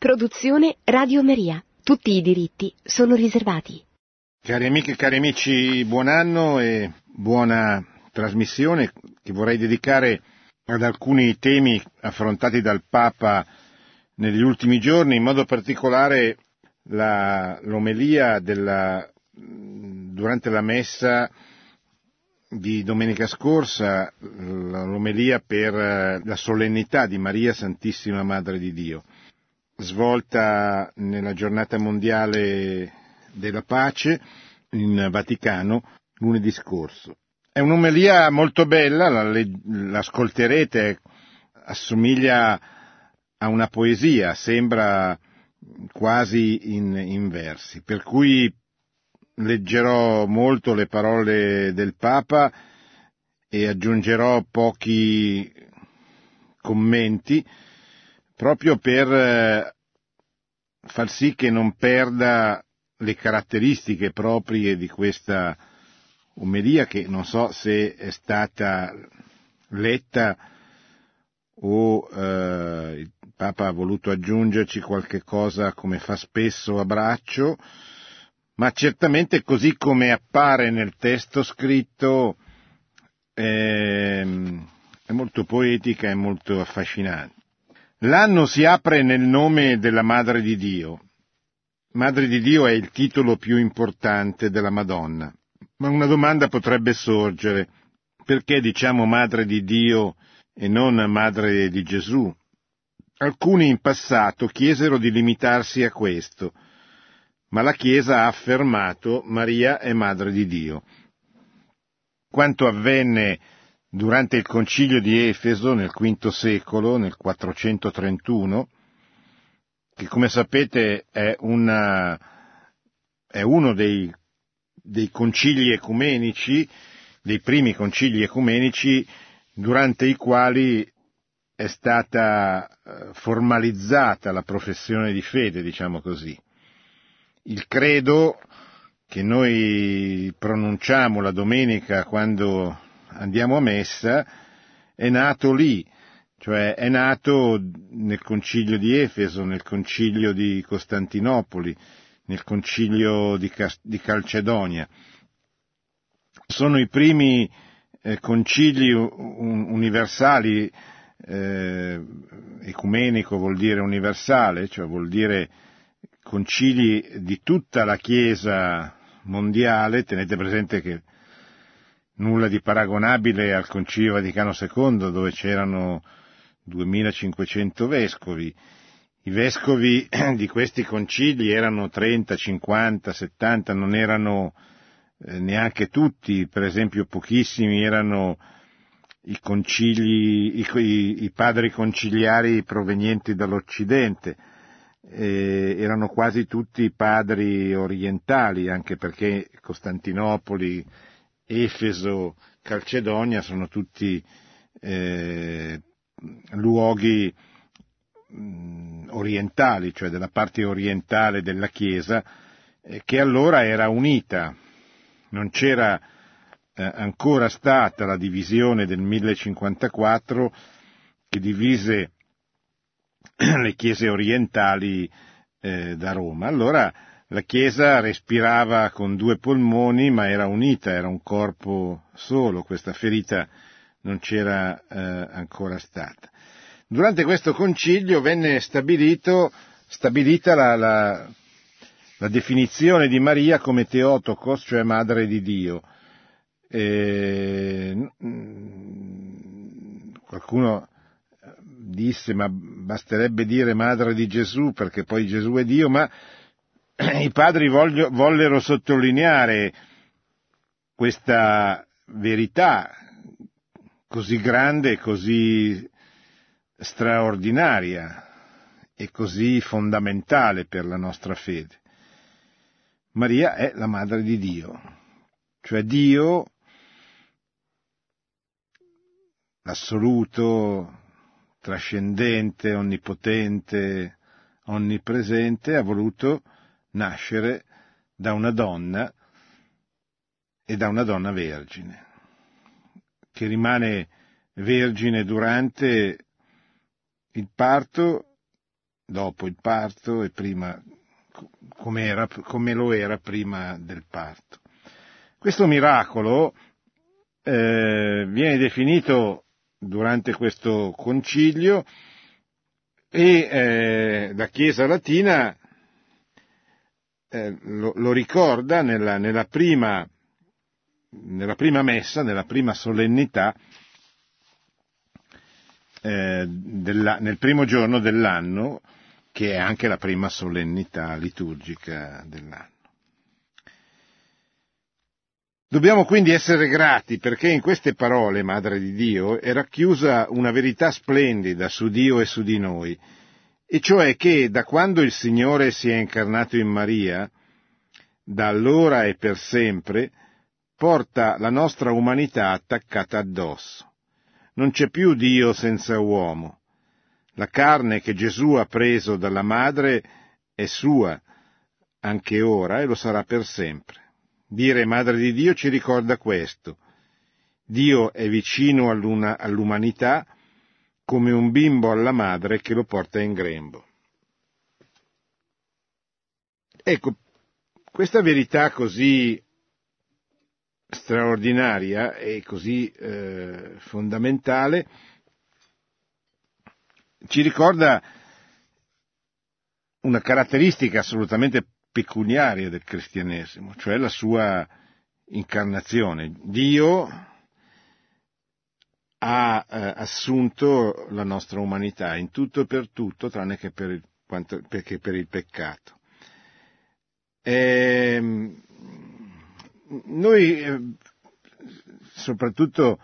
Produzione Radio Maria. Tutti i diritti sono riservati. Cari amiche e cari amici, buon anno e buona trasmissione che vorrei dedicare ad alcuni temi affrontati dal Papa negli ultimi giorni, in modo particolare la, l'omelia della, durante la messa di domenica scorsa, l'omelia per la solennità di Maria Santissima Madre di Dio svolta nella giornata mondiale della pace in Vaticano lunedì scorso. È un'omelia molto bella, l'ascolterete, assomiglia a una poesia, sembra quasi in, in versi, per cui leggerò molto le parole del Papa e aggiungerò pochi commenti proprio per eh, far sì che non perda le caratteristiche proprie di questa omelia che non so se è stata letta o eh, il Papa ha voluto aggiungerci qualche cosa come fa spesso a braccio, ma certamente così come appare nel testo scritto è, è molto poetica e molto affascinante. L'anno si apre nel nome della Madre di Dio. Madre di Dio è il titolo più importante della Madonna. Ma una domanda potrebbe sorgere. Perché diciamo Madre di Dio e non Madre di Gesù? Alcuni in passato chiesero di limitarsi a questo, ma la Chiesa ha affermato Maria è Madre di Dio. Quanto avvenne durante il concilio di Efeso nel V secolo, nel 431, che come sapete è, una, è uno dei, dei concili ecumenici, dei primi concili ecumenici, durante i quali è stata eh, formalizzata la professione di fede, diciamo così. Il credo che noi pronunciamo la domenica quando andiamo a messa, è nato lì, cioè è nato nel concilio di Efeso, nel concilio di Costantinopoli, nel concilio di, Calcedonia. Sono i primi eh, concili universali, eh, ecumenico vuol dire universale, cioè vuol dire concili di tutta la Chiesa mondiale, tenete presente che nulla di paragonabile al Concilio Vaticano II dove c'erano 2500 vescovi. I vescovi di questi concili erano 30, 50, 70, non erano eh, neanche tutti, per esempio pochissimi erano i, concili, i, i, padri conciliari provenienti dall'Occidente, eh, erano quasi tutti padri orientali, anche perché Costantinopoli, Efeso, Calcedonia sono tutti eh, luoghi mh, mm, orientali, cioè della parte orientale della Chiesa, eh, che allora era unita. Non c'era eh, ancora stata la divisione del 1054 che divise le chiese orientali eh, da Roma. Allora la Chiesa respirava con due polmoni, ma era unita, era un corpo solo, questa ferita non c'era eh, ancora stata. Durante questo concilio venne stabilita la, la, la, definizione di Maria come Teotokos, cioè madre di Dio. E, qualcuno disse ma basterebbe dire madre di Gesù perché poi Gesù è Dio, ma i padri voglio, vollero sottolineare questa verità così grande, così straordinaria e così fondamentale per la nostra fede. Maria è la madre di Dio, cioè Dio, l'assoluto, trascendente, onnipotente, onnipresente, ha voluto nascere da una donna e da una donna vergine, che rimane vergine durante il parto, dopo il parto e prima, come, lo era prima del parto. Questo miracolo eh, viene definito durante questo concilio e eh, la Chiesa latina eh, lo, lo, ricorda nella, nella, prima, nella, prima, messa, nella prima solennità, eh, della, nel primo giorno dell'anno, che è anche la prima solennità liturgica dell'anno. Dobbiamo quindi essere grati perché in queste parole, Madre di Dio, è racchiusa una verità splendida su Dio e su di noi, e cioè che da quando il Signore si è incarnato in Maria, da allora e per sempre, porta la nostra umanità attaccata addosso. Non c'è più Dio senza uomo. La carne che Gesù ha preso dalla madre è sua, anche ora, e lo sarà per sempre. Dire Madre di Dio ci ricorda questo. Dio è vicino all'umanità come un bimbo alla madre che lo porta in grembo. Ecco, questa verità così straordinaria e così eh, fondamentale ci ricorda una caratteristica assolutamente peculiare del cristianesimo, cioè la sua incarnazione. Dio ha eh, assunto la nostra umanità in tutto e per tutto, tranne che per il, quanto, perché per il peccato. E, ehm, noi, eh, soprattutto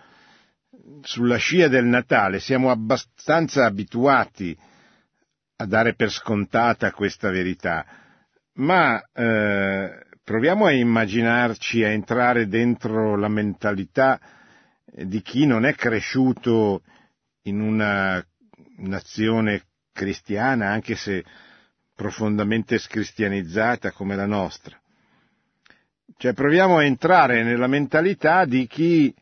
sulla scia del Natale, siamo abbastanza abituati a dare per scontata questa verità ma eh, proviamo a immaginarci, a entrare dentro la mentalità di chi non è cresciuto in una nazione cristiana, anche se profondamente scristianizzata come la nostra. Cioè proviamo a entrare nella mentalità di chi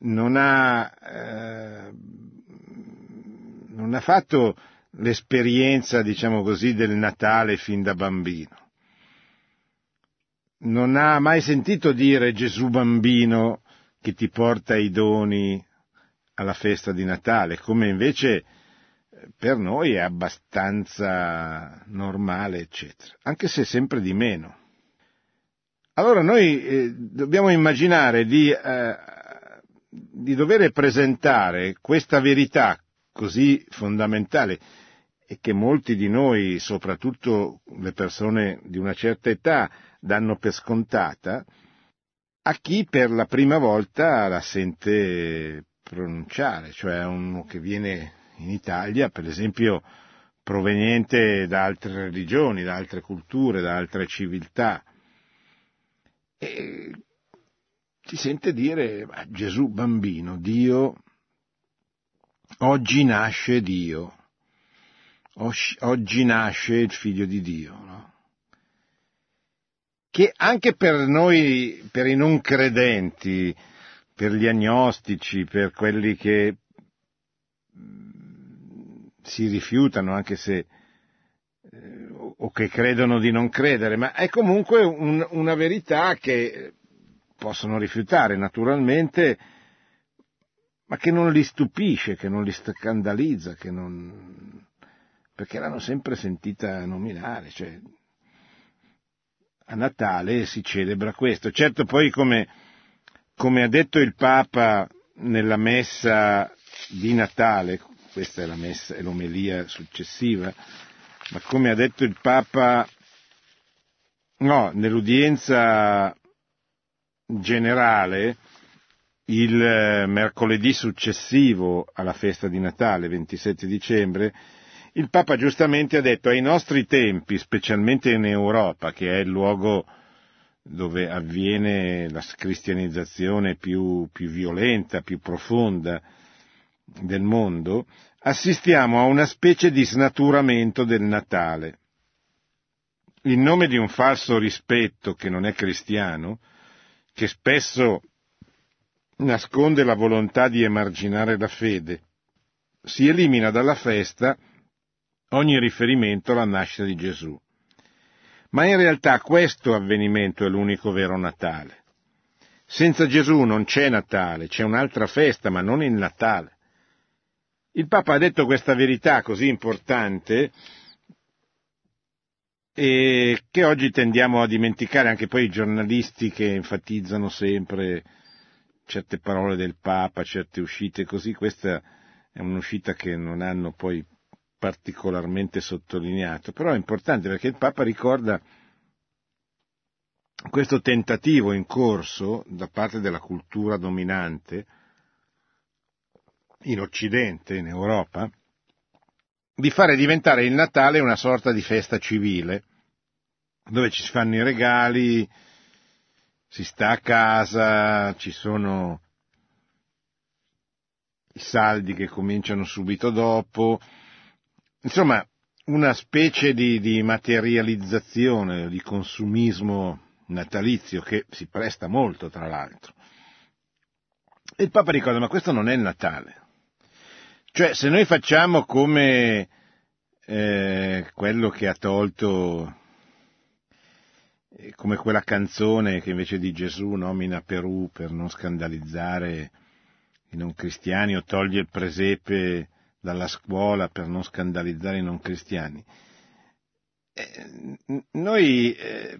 non ha, eh, non ha fatto l'esperienza, diciamo così, del Natale fin da bambino non ha mai sentito dire Gesù bambino che ti porta i doni alla festa di Natale, come invece eh, per noi è abbastanza normale, eccetera, anche se sempre di meno. Allora noi eh, dobbiamo immaginare di, eh, di dover presentare questa verità così fondamentale e che molti di noi, soprattutto le persone di una certa età, danno per scontata, a chi per la prima volta la sente pronunciare, cioè uno che viene in Italia, per esempio, proveniente da altre religioni, da altre culture, da altre civiltà, e si sente dire Gesù bambino, Dio, oggi nasce Dio, oggi nasce il figlio di Dio, no? Che anche per noi, per i non credenti, per gli agnostici, per quelli che mm, si rifiutano anche se eh, o che credono di non credere, ma è comunque un, una verità che possono rifiutare naturalmente, ma che non li stupisce, che non li scandalizza, che non... perché l'hanno sempre sentita nominare, cioè a Natale si celebra questo. Certo poi come, come ha detto il Papa nella messa di Natale, questa è la messa, è l'omelia successiva, ma come ha detto il Papa, no, nell'udienza generale, il mercoledì successivo alla festa di Natale, 27 dicembre, il Papa giustamente ha detto ai nostri tempi, specialmente in Europa, che è il luogo dove avviene la cristianizzazione più, più violenta, più profonda del mondo, assistiamo a una specie di snaturamento del Natale. In nome di un falso rispetto che non è cristiano, che spesso nasconde la volontà di emarginare la fede, si elimina dalla festa ogni riferimento alla nascita di Gesù. Ma in realtà questo avvenimento è l'unico vero Natale. Senza Gesù non c'è Natale, c'è un'altra festa, ma non il Natale. Il Papa ha detto questa verità così importante e che oggi tendiamo a dimenticare anche poi i giornalisti che enfatizzano sempre certe parole del Papa, certe uscite così, questa è un'uscita che non hanno poi particolarmente sottolineato, però è importante perché il Papa ricorda questo tentativo in corso da parte della cultura dominante in Occidente, in Europa, di fare diventare il Natale una sorta di festa civile, dove ci si fanno i regali, si sta a casa, ci sono i saldi che cominciano subito dopo, insomma una specie di, di materializzazione, di consumismo natalizio che si presta molto tra l'altro. Il Papa ricorda, ma questo non è il Natale. Cioè, se noi facciamo come eh, quello che ha tolto, eh, come quella canzone che invece di Gesù nomina Perù per non scandalizzare i non cristiani o toglie il presepe dalla scuola per non scandalizzare i non cristiani. Eh, noi eh,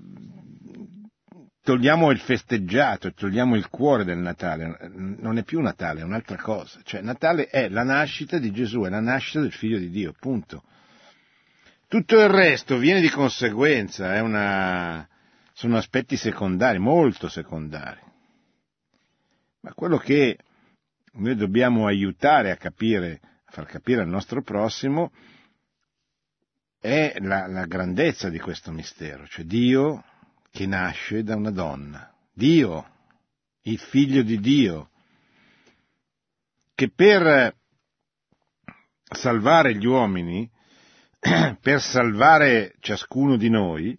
togliamo il festeggiato, togliamo il cuore del Natale, non è più Natale, è un'altra cosa. Cioè, Natale è la nascita di Gesù, è la nascita del Figlio di Dio, punto. Tutto il resto viene di conseguenza, una... sono aspetti secondari, molto secondari. Ma quello che noi dobbiamo aiutare a capire, far capire al nostro prossimo, è la, la grandezza di questo mistero, cioè Dio che nasce da una donna, Dio, il figlio di Dio, che per salvare gli uomini, per salvare ciascuno di noi,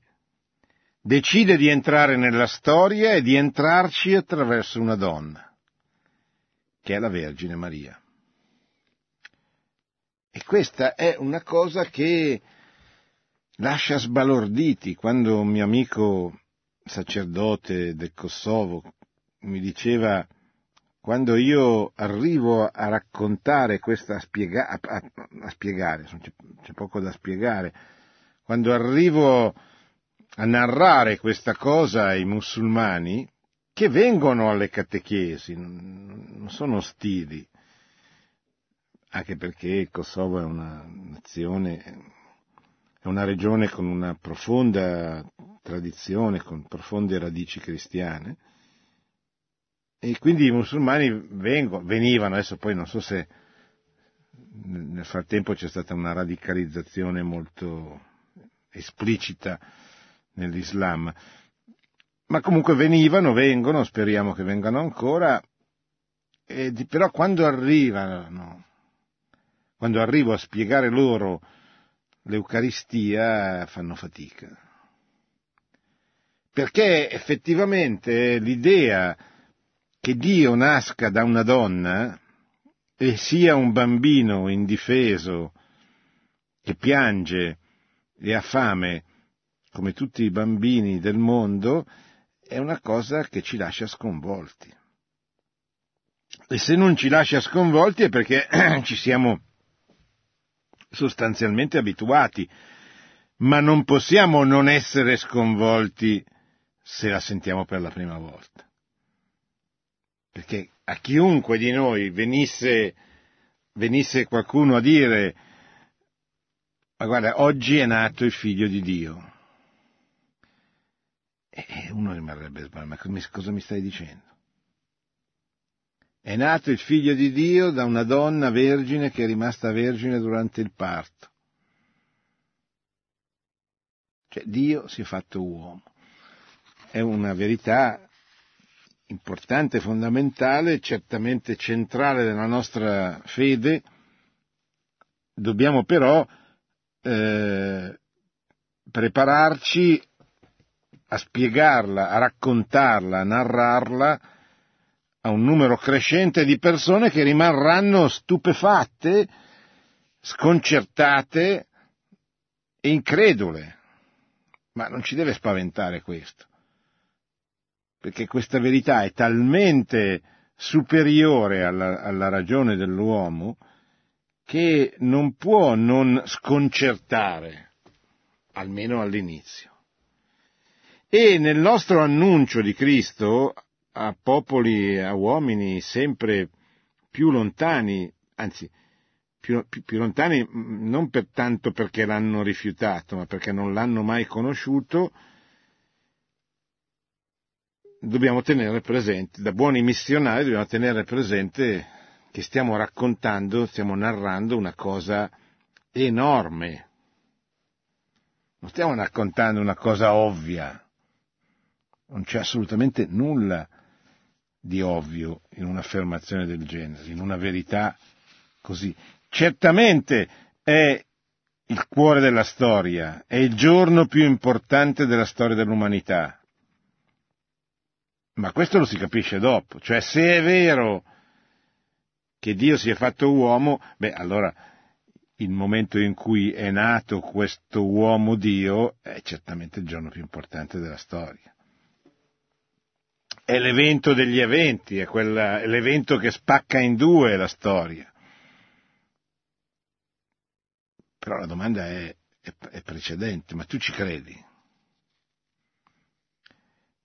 decide di entrare nella storia e di entrarci attraverso una donna, che è la Vergine Maria. E questa è una cosa che lascia sbalorditi. Quando un mio amico sacerdote del Kosovo mi diceva quando io arrivo a raccontare questa, a, spiega, a, a, a spiegare, c'è, c'è poco da spiegare, quando arrivo a narrare questa cosa ai musulmani, che vengono alle catechesi, non sono ostili, anche perché il Kosovo è una nazione, è una regione con una profonda tradizione, con profonde radici cristiane, e quindi i musulmani vengono, venivano, adesso poi non so se nel frattempo c'è stata una radicalizzazione molto esplicita nell'Islam, ma comunque venivano, vengono, speriamo che vengano ancora, e, però quando arrivano, quando arrivo a spiegare loro l'Eucaristia fanno fatica perché effettivamente l'idea che Dio nasca da una donna e sia un bambino indifeso che piange e ha fame come tutti i bambini del mondo è una cosa che ci lascia sconvolti. E se non ci lascia sconvolti è perché ci siamo sostanzialmente abituati, ma non possiamo non essere sconvolti se la sentiamo per la prima volta. Perché a chiunque di noi venisse, venisse qualcuno a dire, ma guarda, oggi è nato il figlio di Dio. E uno rimarrebbe sbagliato, ma cosa mi stai dicendo? È nato il figlio di Dio da una donna vergine che è rimasta vergine durante il parto. Cioè Dio si è fatto uomo è una verità importante, fondamentale, certamente centrale nella nostra fede, dobbiamo però eh, prepararci a spiegarla, a raccontarla, a narrarla a un numero crescente di persone che rimarranno stupefatte, sconcertate e incredule, ma non ci deve spaventare questo, perché questa verità è talmente superiore alla, alla ragione dell'uomo che non può non sconcertare, almeno all'inizio. E nel nostro annuncio di Cristo a popoli, a uomini sempre più lontani, anzi più, più, più, lontani non per tanto perché l'hanno rifiutato, ma perché non l'hanno mai conosciuto, dobbiamo tenere presente, da buoni missionari dobbiamo tenere presente che stiamo raccontando, stiamo narrando una cosa enorme. Non stiamo raccontando una cosa ovvia. Non c'è assolutamente nulla di ovvio in un'affermazione del genere, in una verità così. Certamente è il cuore della storia, è il giorno più importante della storia dell'umanità. Ma questo lo si capisce dopo, cioè se è vero che Dio si è fatto uomo, beh allora il momento in cui è nato questo uomo Dio è certamente il giorno più importante della storia. È l'evento degli eventi, è, quella, è l'evento che spacca in due la storia. Però la domanda è, è, è precedente, ma tu ci credi?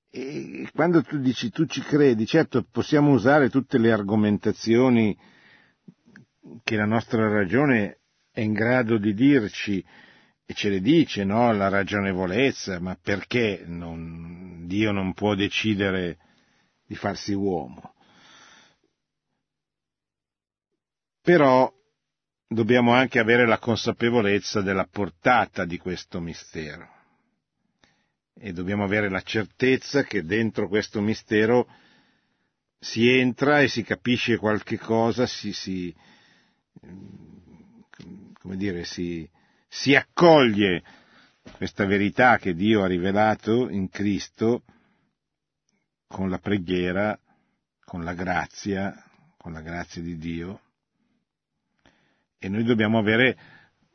E quando tu dici tu ci credi, certo possiamo usare tutte le argomentazioni che la nostra ragione è in grado di dirci e ce le dice, no? La ragionevolezza, ma perché non, Dio non può decidere di farsi uomo? Però dobbiamo anche avere la consapevolezza della portata di questo mistero e dobbiamo avere la certezza che dentro questo mistero si entra e si capisce qualche cosa, si, si dire, si, si accoglie questa verità che Dio ha rivelato in Cristo con la preghiera, con la grazia, con la grazia di Dio. E noi dobbiamo avere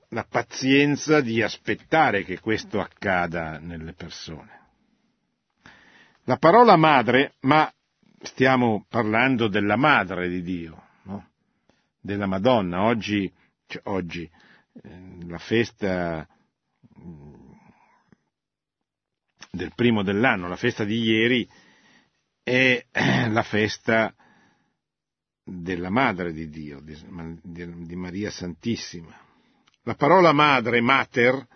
la pazienza di aspettare che questo accada nelle persone. La parola madre, ma stiamo parlando della madre di Dio, no? della Madonna. Oggi, cioè oggi eh, la festa mm, del primo dell'anno, la festa di ieri, è la festa della Madre di Dio, di, di Maria Santissima. La parola madre, mater,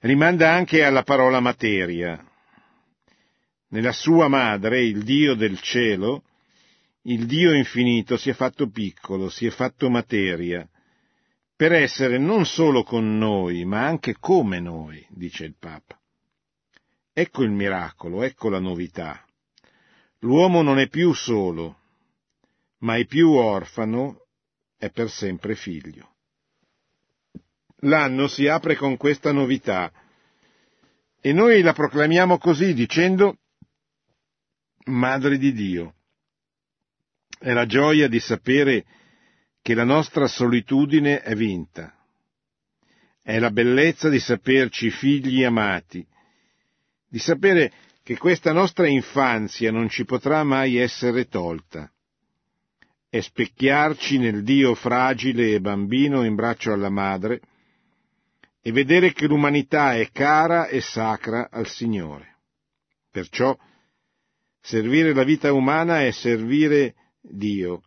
rimanda anche alla parola materia. Nella sua madre, il Dio del cielo, il Dio infinito si è fatto piccolo, si è fatto materia, per essere non solo con noi, ma anche come noi, dice il Papa. Ecco il miracolo, ecco la novità. L'uomo non è più solo, ma è più orfano, è per sempre figlio l'anno si apre con questa novità e noi la proclamiamo così dicendo Madre di Dio. È la gioia di sapere che la nostra solitudine è vinta. È la bellezza di saperci figli amati, di sapere che questa nostra infanzia non ci potrà mai essere tolta. È specchiarci nel Dio fragile e bambino in braccio alla madre, e vedere che l'umanità è cara e sacra al Signore. Perciò servire la vita umana è servire Dio,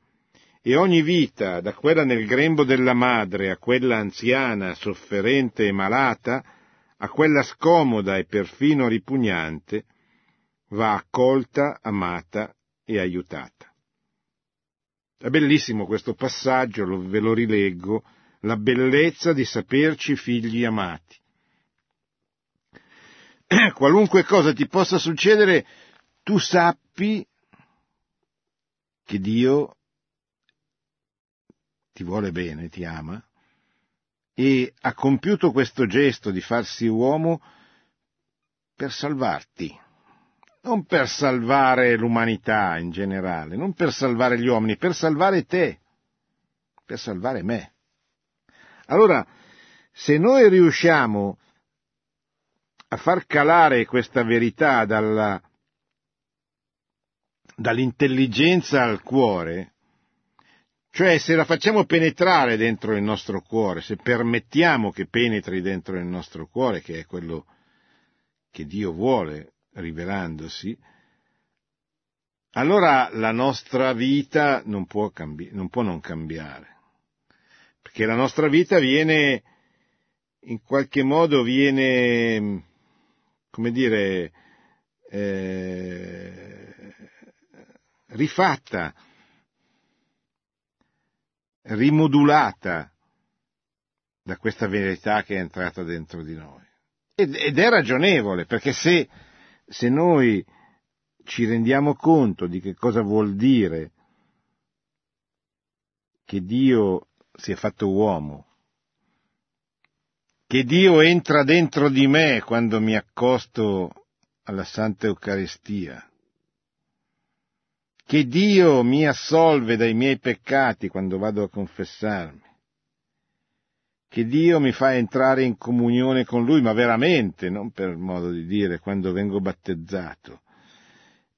e ogni vita, da quella nel grembo della madre a quella anziana, sofferente e malata, a quella scomoda e perfino ripugnante, va accolta, amata e aiutata. È bellissimo questo passaggio, ve lo rileggo, la bellezza di saperci figli amati. Qualunque cosa ti possa succedere, tu sappi che Dio ti vuole bene, ti ama, e ha compiuto questo gesto di farsi uomo per salvarti, non per salvare l'umanità in generale, non per salvare gli uomini, per salvare te, per salvare me. Allora, se noi riusciamo a far calare questa verità dalla, dall'intelligenza al cuore, cioè se la facciamo penetrare dentro il nostro cuore, se permettiamo che penetri dentro il nostro cuore, che è quello che Dio vuole rivelandosi, allora la nostra vita non può, cambi- non può non cambiare, perché la nostra vita viene, in qualche modo viene, come dire, eh, rifatta, rimodulata da questa verità che è entrata dentro di noi. Ed, ed è ragionevole, perché se, se noi ci rendiamo conto di che cosa vuol dire che Dio si è fatto uomo, che Dio entra dentro di me quando mi accosto alla Santa Eucaristia, che Dio mi assolve dai miei peccati quando vado a confessarmi, che Dio mi fa entrare in comunione con Lui, ma veramente, non per modo di dire, quando vengo battezzato.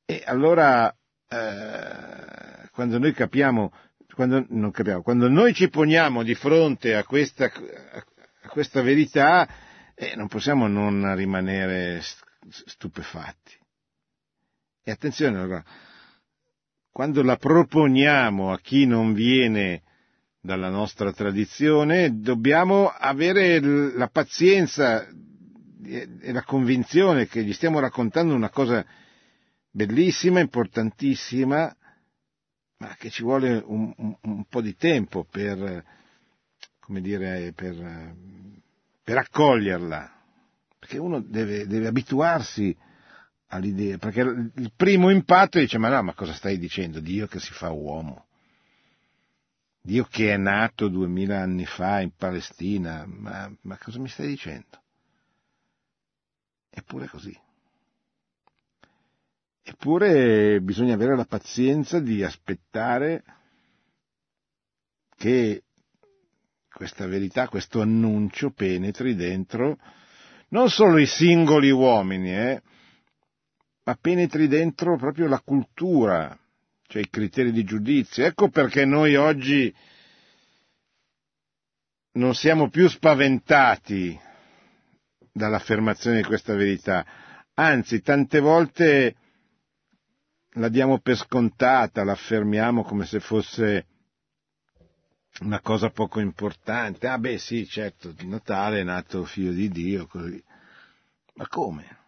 E allora, eh, quando noi capiamo, quando, non capiamo, quando noi ci poniamo di fronte a questa, a questa verità, eh, non possiamo non rimanere stupefatti. E attenzione, allora, quando la proponiamo a chi non viene dalla nostra tradizione, dobbiamo avere la pazienza e la convinzione che gli stiamo raccontando una cosa bellissima, importantissima, ma che ci vuole un, un, un po' di tempo per, come dire, per, per accoglierla, perché uno deve, deve abituarsi all'idea, perché il primo impatto dice ma no, ma cosa stai dicendo? Dio che si fa uomo. Dio che è nato duemila anni fa in Palestina, ma, ma cosa mi stai dicendo? Eppure così. Eppure bisogna avere la pazienza di aspettare che questa verità, questo annuncio penetri dentro non solo i singoli uomini, eh, ma penetri dentro proprio la cultura, cioè i criteri di giudizio. Ecco perché noi oggi non siamo più spaventati dall'affermazione di questa verità, anzi tante volte la diamo per scontata, la affermiamo come se fosse una cosa poco importante. Ah beh sì, certo, di Natale è nato figlio di Dio, così. Ma come?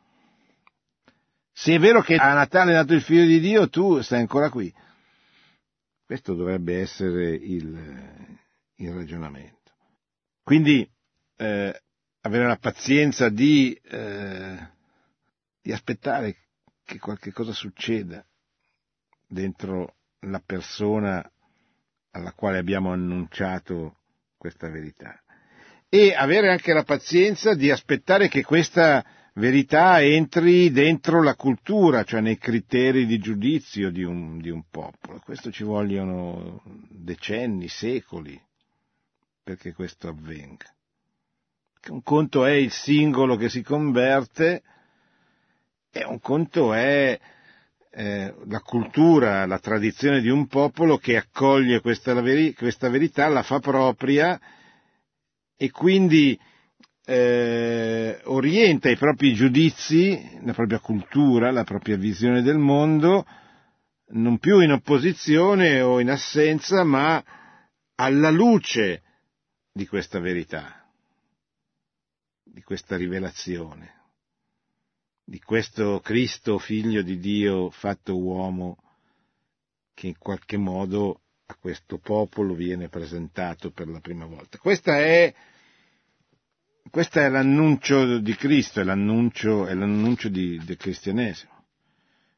Se è vero che a Natale è nato il figlio di Dio, tu stai ancora qui. Questo dovrebbe essere il, il ragionamento. Quindi eh, avere la pazienza di, eh, di aspettare che qualche cosa succeda dentro la persona alla quale abbiamo annunciato questa verità. E avere anche la pazienza di aspettare che questa verità entri dentro la cultura, cioè nei criteri di giudizio di un, di un popolo. Questo ci vogliono decenni, secoli perché questo avvenga. Un conto è il singolo che si converte e un conto è eh, la cultura, la tradizione di un popolo che accoglie questa, questa verità, la fa propria e quindi eh, orienta i propri giudizi, la propria cultura, la propria visione del mondo, non più in opposizione o in assenza, ma alla luce di questa verità, di questa rivelazione di questo Cristo, figlio di Dio, fatto uomo, che in qualche modo a questo popolo viene presentato per la prima volta. Questa è, questo è l'annuncio di Cristo, è l'annuncio, è l'annuncio di, del cristianesimo.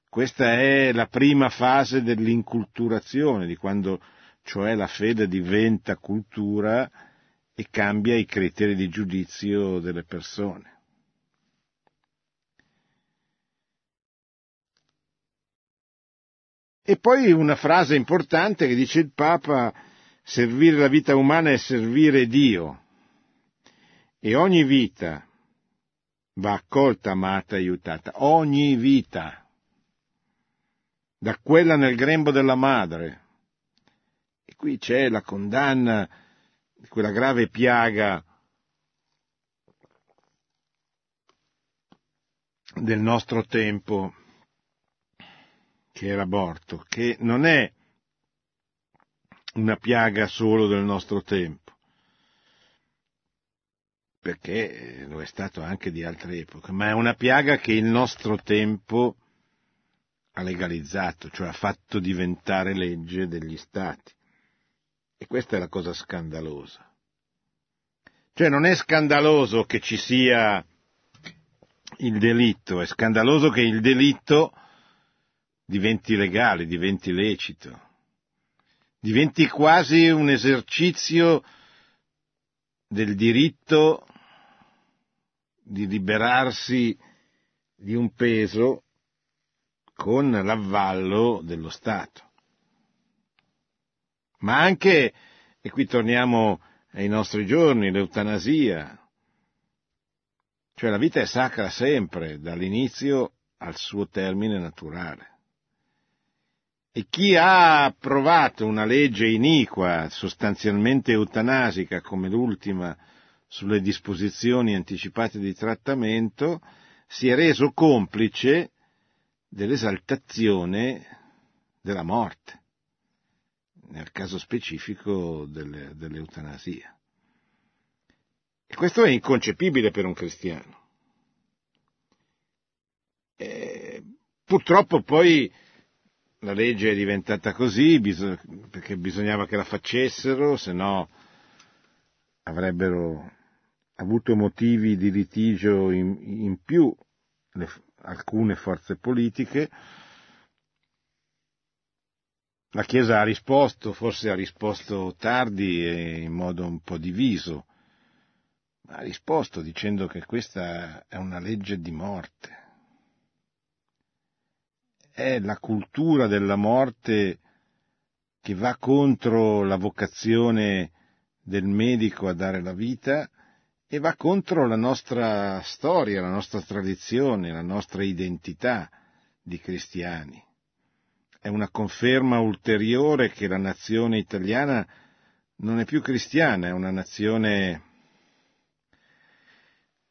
Questa è la prima fase dell'inculturazione, di quando cioè la fede diventa cultura e cambia i criteri di giudizio delle persone. E poi una frase importante che dice il Papa, servire la vita umana è servire Dio. E ogni vita va accolta, amata, aiutata. Ogni vita, da quella nel grembo della madre. E qui c'è la condanna di quella grave piaga del nostro tempo, che è l'aborto, che non è una piaga solo del nostro tempo, perché lo è stato anche di altre epoche, ma è una piaga che il nostro tempo ha legalizzato, cioè ha fatto diventare legge degli stati. E questa è la cosa scandalosa. Cioè non è scandaloso che ci sia il delitto, è scandaloso che il delitto diventi legale, diventi lecito, diventi quasi un esercizio del diritto di liberarsi di un peso con l'avvallo dello Stato. Ma anche, e qui torniamo ai nostri giorni, l'eutanasia, cioè la vita è sacra sempre, dall'inizio al suo termine naturale. E chi ha approvato una legge iniqua, sostanzialmente eutanasica, come l'ultima sulle disposizioni anticipate di trattamento, si è reso complice dell'esaltazione della morte, nel caso specifico dell'eutanasia. E questo è inconcepibile per un cristiano. E purtroppo poi la legge è diventata così perché bisognava che la facessero, se no avrebbero avuto motivi di litigio in, in più le, alcune forze politiche. La Chiesa ha risposto, forse ha risposto tardi e in modo un po' diviso, ha risposto dicendo che questa è una legge di morte. È la cultura della morte che va contro la vocazione del medico a dare la vita e va contro la nostra storia, la nostra tradizione, la nostra identità di cristiani. È una conferma ulteriore che la nazione italiana non è più cristiana, è una nazione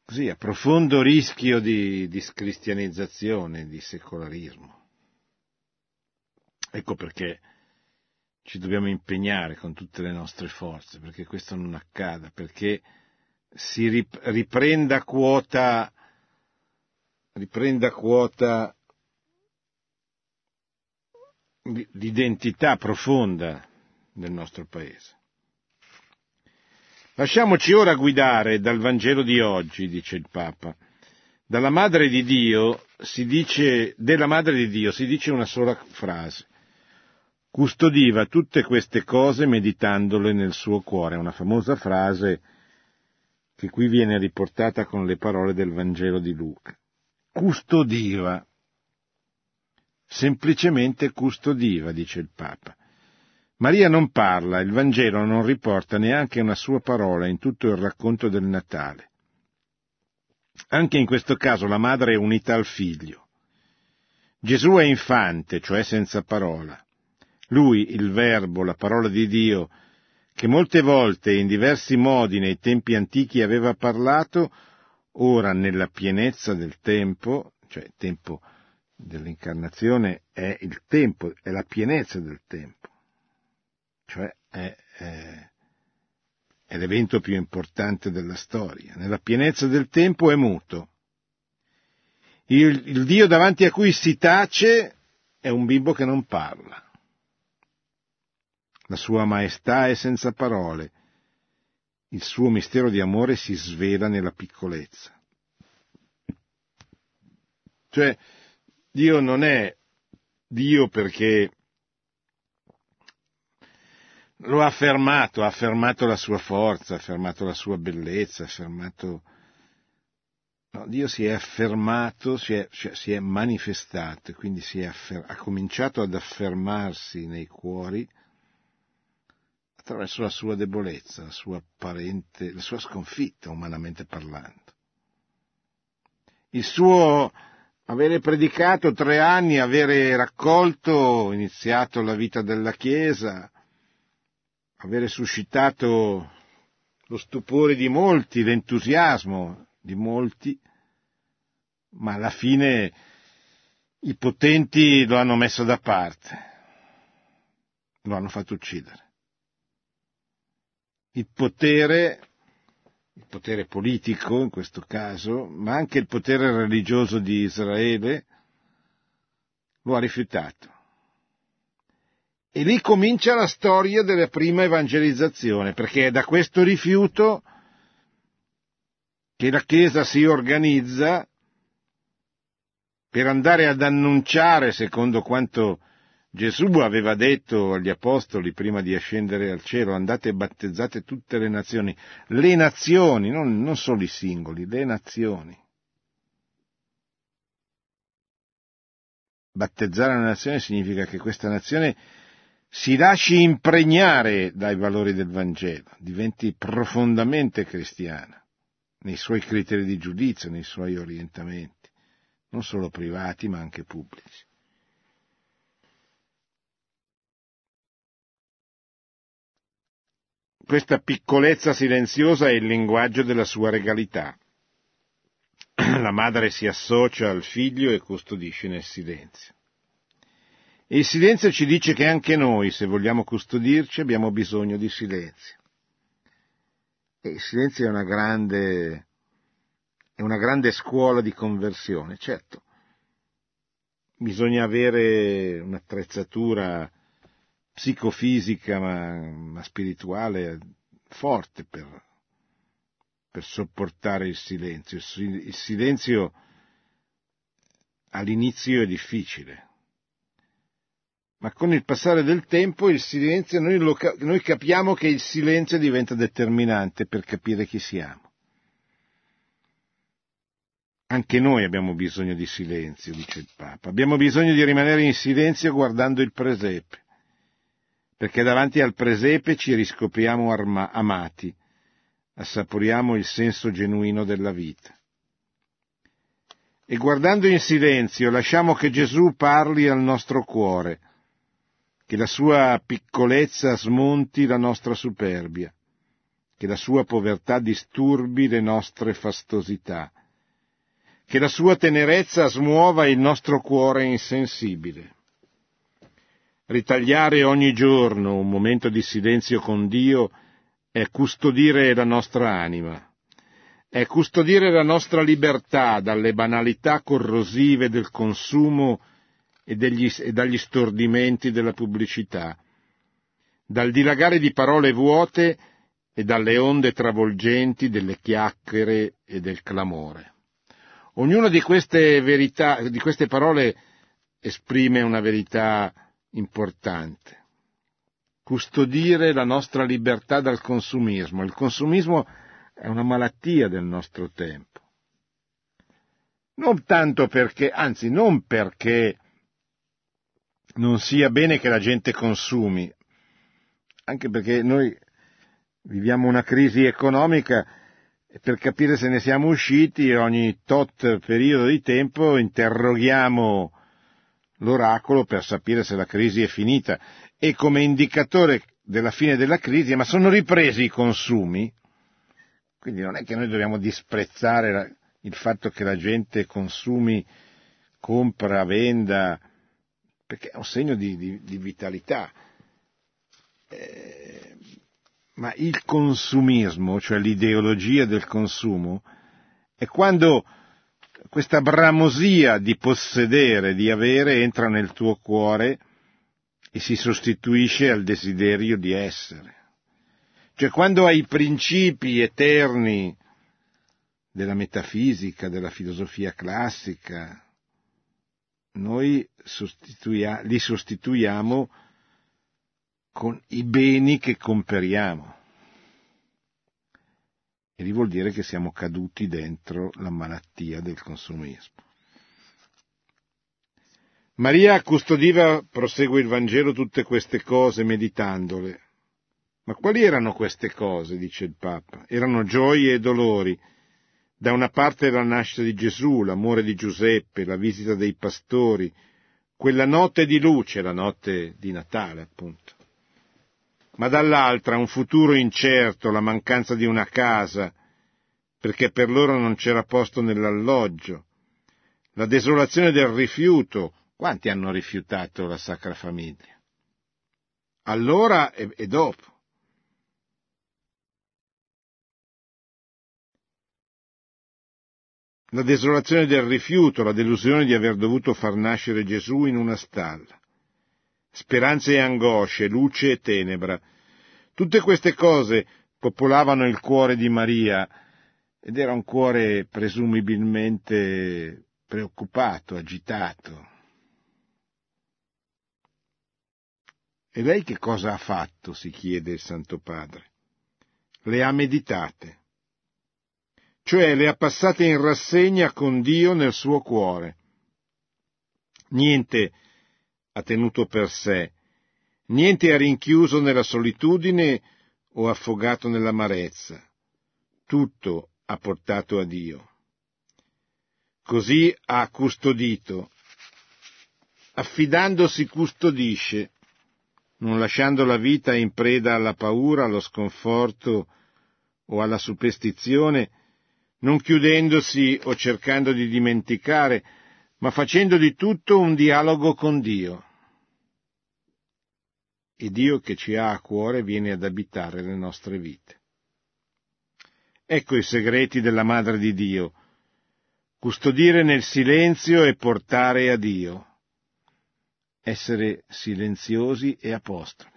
così, a profondo rischio di, scristianizzazione, di secolarismo. Ecco perché ci dobbiamo impegnare con tutte le nostre forze perché questo non accada, perché si riprenda quota, riprenda quota l'identità profonda del nostro Paese. Lasciamoci ora guidare dal Vangelo di oggi, dice il Papa. Dalla Madre di Dio si dice, della Madre di Dio si dice una sola frase. Custodiva tutte queste cose meditandole nel suo cuore. Una famosa frase che qui viene riportata con le parole del Vangelo di Luca. Custodiva. Semplicemente custodiva, dice il Papa. Maria non parla, il Vangelo non riporta neanche una sua parola in tutto il racconto del Natale. Anche in questo caso la madre è unita al figlio. Gesù è infante, cioè senza parola. Lui, il Verbo, la parola di Dio, che molte volte in diversi modi nei tempi antichi aveva parlato, ora nella pienezza del tempo, cioè il tempo dell'incarnazione è il tempo, è la pienezza del tempo cioè è, è, è l'evento più importante della storia. Nella pienezza del tempo è muto. Il, il Dio davanti a cui si tace è un bimbo che non parla. La sua maestà è senza parole. Il suo mistero di amore si svela nella piccolezza. Cioè, Dio non è Dio perché lo ha affermato, ha affermato la sua forza, ha affermato la sua bellezza, ha affermato... No, Dio si è affermato, si è, cioè, si è manifestato, quindi affer... ha cominciato ad affermarsi nei cuori attraverso la sua debolezza, la sua apparente, la sua sconfitta, umanamente parlando. il suo avere predicato tre anni, avere raccolto, iniziato la vita della Chiesa, avere suscitato lo stupore di molti, l'entusiasmo di molti, ma alla fine i potenti lo hanno messo da parte, lo hanno fatto uccidere. Il potere il potere politico in questo caso, ma anche il potere religioso di Israele, lo ha rifiutato. E lì comincia la storia della prima evangelizzazione, perché è da questo rifiuto che la Chiesa si organizza per andare ad annunciare, secondo quanto Gesù aveva detto agli apostoli prima di ascendere al cielo, andate e battezzate tutte le nazioni, le nazioni, non, non solo i singoli, le nazioni. Battezzare una nazione significa che questa nazione si lasci impregnare dai valori del Vangelo, diventi profondamente cristiana nei suoi criteri di giudizio, nei suoi orientamenti, non solo privati ma anche pubblici. Questa piccolezza silenziosa è il linguaggio della sua regalità. La madre si associa al figlio e custodisce nel silenzio. E il silenzio ci dice che anche noi, se vogliamo custodirci, abbiamo bisogno di silenzio. E il silenzio è una grande, è una grande scuola di conversione, certo. Bisogna avere un'attrezzatura psicofisica ma, ma spirituale forte per, per, sopportare il silenzio. Il silenzio all'inizio è difficile, ma con il passare del tempo il silenzio, noi, lo, noi capiamo che il silenzio diventa determinante per capire chi siamo. Anche noi abbiamo bisogno di silenzio, dice il Papa. Abbiamo bisogno di rimanere in silenzio guardando il presepe perché davanti al presepe ci riscopriamo arma- amati, assaporiamo il senso genuino della vita. E guardando in silenzio lasciamo che Gesù parli al nostro cuore, che la sua piccolezza smonti la nostra superbia, che la sua povertà disturbi le nostre fastosità, che la sua tenerezza smuova il nostro cuore insensibile. Ritagliare ogni giorno un momento di silenzio con Dio è custodire la nostra anima, è custodire la nostra libertà dalle banalità corrosive del consumo e, degli, e dagli stordimenti della pubblicità, dal dilagare di parole vuote e dalle onde travolgenti delle chiacchiere e del clamore. Ognuna di queste, verità, di queste parole esprime una verità importante. Custodire la nostra libertà dal consumismo. Il consumismo è una malattia del nostro tempo. Non tanto perché, anzi non perché non sia bene che la gente consumi, anche perché noi viviamo una crisi economica e per capire se ne siamo usciti ogni tot periodo di tempo interroghiamo l'oracolo per sapere se la crisi è finita e come indicatore della fine della crisi, ma sono ripresi i consumi, quindi non è che noi dobbiamo disprezzare il fatto che la gente consumi, compra, venda, perché è un segno di, di, di vitalità. Eh, ma il consumismo, cioè l'ideologia del consumo, è quando questa bramosia di possedere, di avere, entra nel tuo cuore e si sostituisce al desiderio di essere. Cioè quando hai principi eterni della metafisica, della filosofia classica, noi sostituia- li sostituiamo con i beni che comperiamo e lì vuol dire che siamo caduti dentro la malattia del consumismo. Maria custodiva, prosegue il Vangelo, tutte queste cose meditandole. Ma quali erano queste cose, dice il Papa? Erano gioie e dolori, Da una parte la nascita di Gesù, l'amore di Giuseppe, la visita dei pastori, quella notte di luce, la notte di Natale, appunto. Ma dall'altra un futuro incerto, la mancanza di una casa, perché per loro non c'era posto nell'alloggio, la desolazione del rifiuto, quanti hanno rifiutato la Sacra Famiglia? Allora e, dopo. La desolazione del rifiuto, la delusione di aver dovuto far nascere Gesù in una stalla. Speranze e angosce, luce e tenebra. Tutte queste cose popolavano il cuore di Maria ed era un cuore presumibilmente preoccupato, agitato. E lei che cosa ha fatto? si chiede il Santo Padre. Le ha meditate, cioè le ha passate in rassegna con Dio nel suo cuore. Niente ha tenuto per sé, niente ha rinchiuso nella solitudine o affogato nell'amarezza, tutto ha portato a Dio. Così ha custodito. Affidandosi custodisce, non lasciando la vita in preda alla paura, allo sconforto o alla superstizione, non chiudendosi o cercando di dimenticare, ma facendo di tutto un dialogo con Dio. E Dio che ci ha a cuore viene ad abitare le nostre vite. Ecco i segreti della Madre di Dio, custodire nel silenzio e portare a Dio, essere silenziosi e apostoli.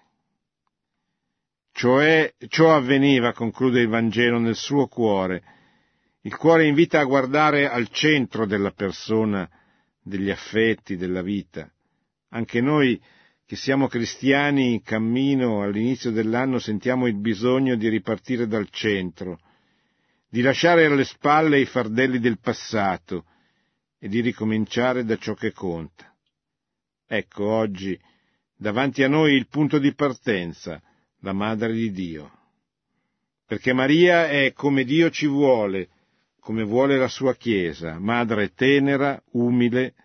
Cioè, ciò avveniva, conclude il Vangelo, nel suo cuore. Il cuore invita a guardare al centro della persona, degli affetti, della vita. Anche noi che siamo cristiani in cammino all'inizio dell'anno sentiamo il bisogno di ripartire dal centro, di lasciare alle spalle i fardelli del passato e di ricominciare da ciò che conta. Ecco oggi davanti a noi il punto di partenza, la Madre di Dio. Perché Maria è come Dio ci vuole, come vuole la sua Chiesa, madre tenera, umile,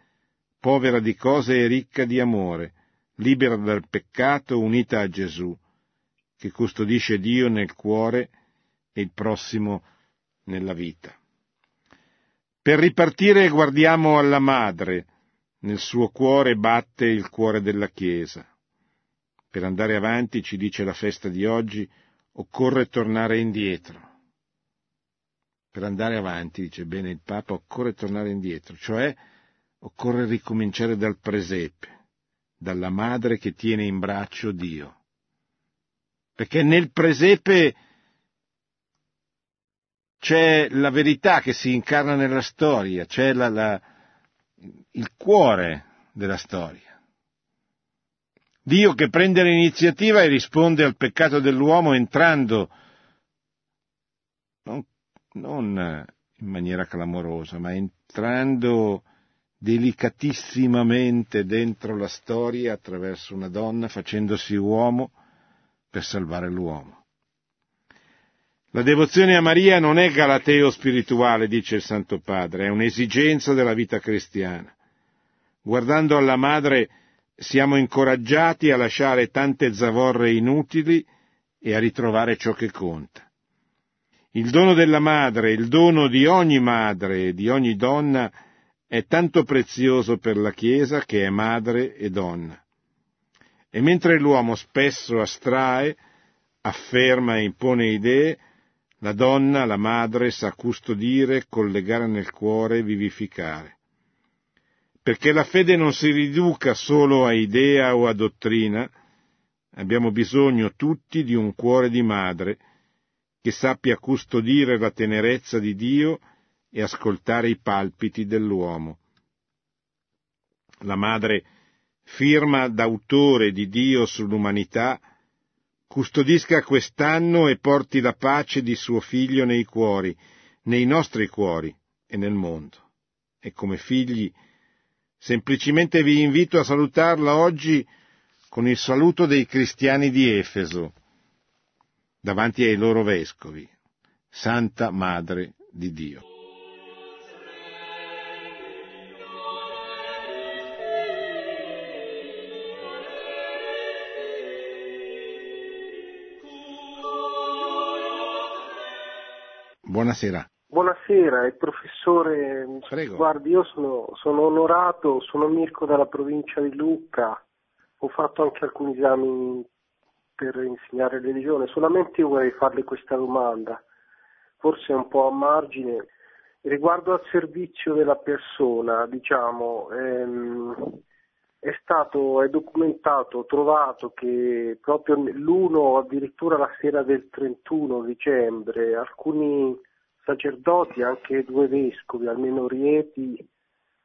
povera di cose e ricca di amore, libera dal peccato, unita a Gesù, che custodisce Dio nel cuore e il prossimo nella vita. Per ripartire guardiamo alla madre, nel suo cuore batte il cuore della Chiesa. Per andare avanti, ci dice la festa di oggi, occorre tornare indietro. Per andare avanti, dice bene il Papa, occorre tornare indietro, cioè occorre ricominciare dal presepe, dalla madre che tiene in braccio Dio. Perché nel presepe c'è la verità che si incarna nella storia, c'è la, la, il cuore della storia. Dio che prende l'iniziativa e risponde al peccato dell'uomo entrando non, non in maniera clamorosa, ma entrando delicatissimamente dentro la storia attraverso una donna, facendosi uomo per salvare l'uomo. La devozione a Maria non è galateo spirituale, dice il Santo Padre, è un'esigenza della vita cristiana. Guardando alla Madre siamo incoraggiati a lasciare tante zavorre inutili e a ritrovare ciò che conta. Il dono della madre, il dono di ogni madre e di ogni donna è tanto prezioso per la Chiesa che è madre e donna. E mentre l'uomo spesso astrae, afferma e impone idee, la donna, la madre, sa custodire, collegare nel cuore, vivificare. Perché la fede non si riduca solo a idea o a dottrina, abbiamo bisogno tutti di un cuore di madre che sappia custodire la tenerezza di Dio e ascoltare i palpiti dell'uomo. La madre firma d'autore di Dio sull'umanità custodisca quest'anno e porti la pace di suo figlio nei cuori, nei nostri cuori e nel mondo. E come figli, semplicemente vi invito a salutarla oggi con il saluto dei cristiani di Efeso, davanti ai loro vescovi, Santa Madre di Dio. Buonasera. Buonasera, il professore. Prego. Guardi, io sono, sono, onorato, sono Mirko dalla provincia di Lucca, ho fatto anche alcuni esami per insegnare religione, solamente io vorrei farle questa domanda, forse un po' a margine, riguardo al servizio della persona, diciamo, ehm, è stato, è documentato, trovato che proprio l'1, addirittura la sera del 31 dicembre, alcuni sacerdoti, anche due vescovi, almeno Rieti,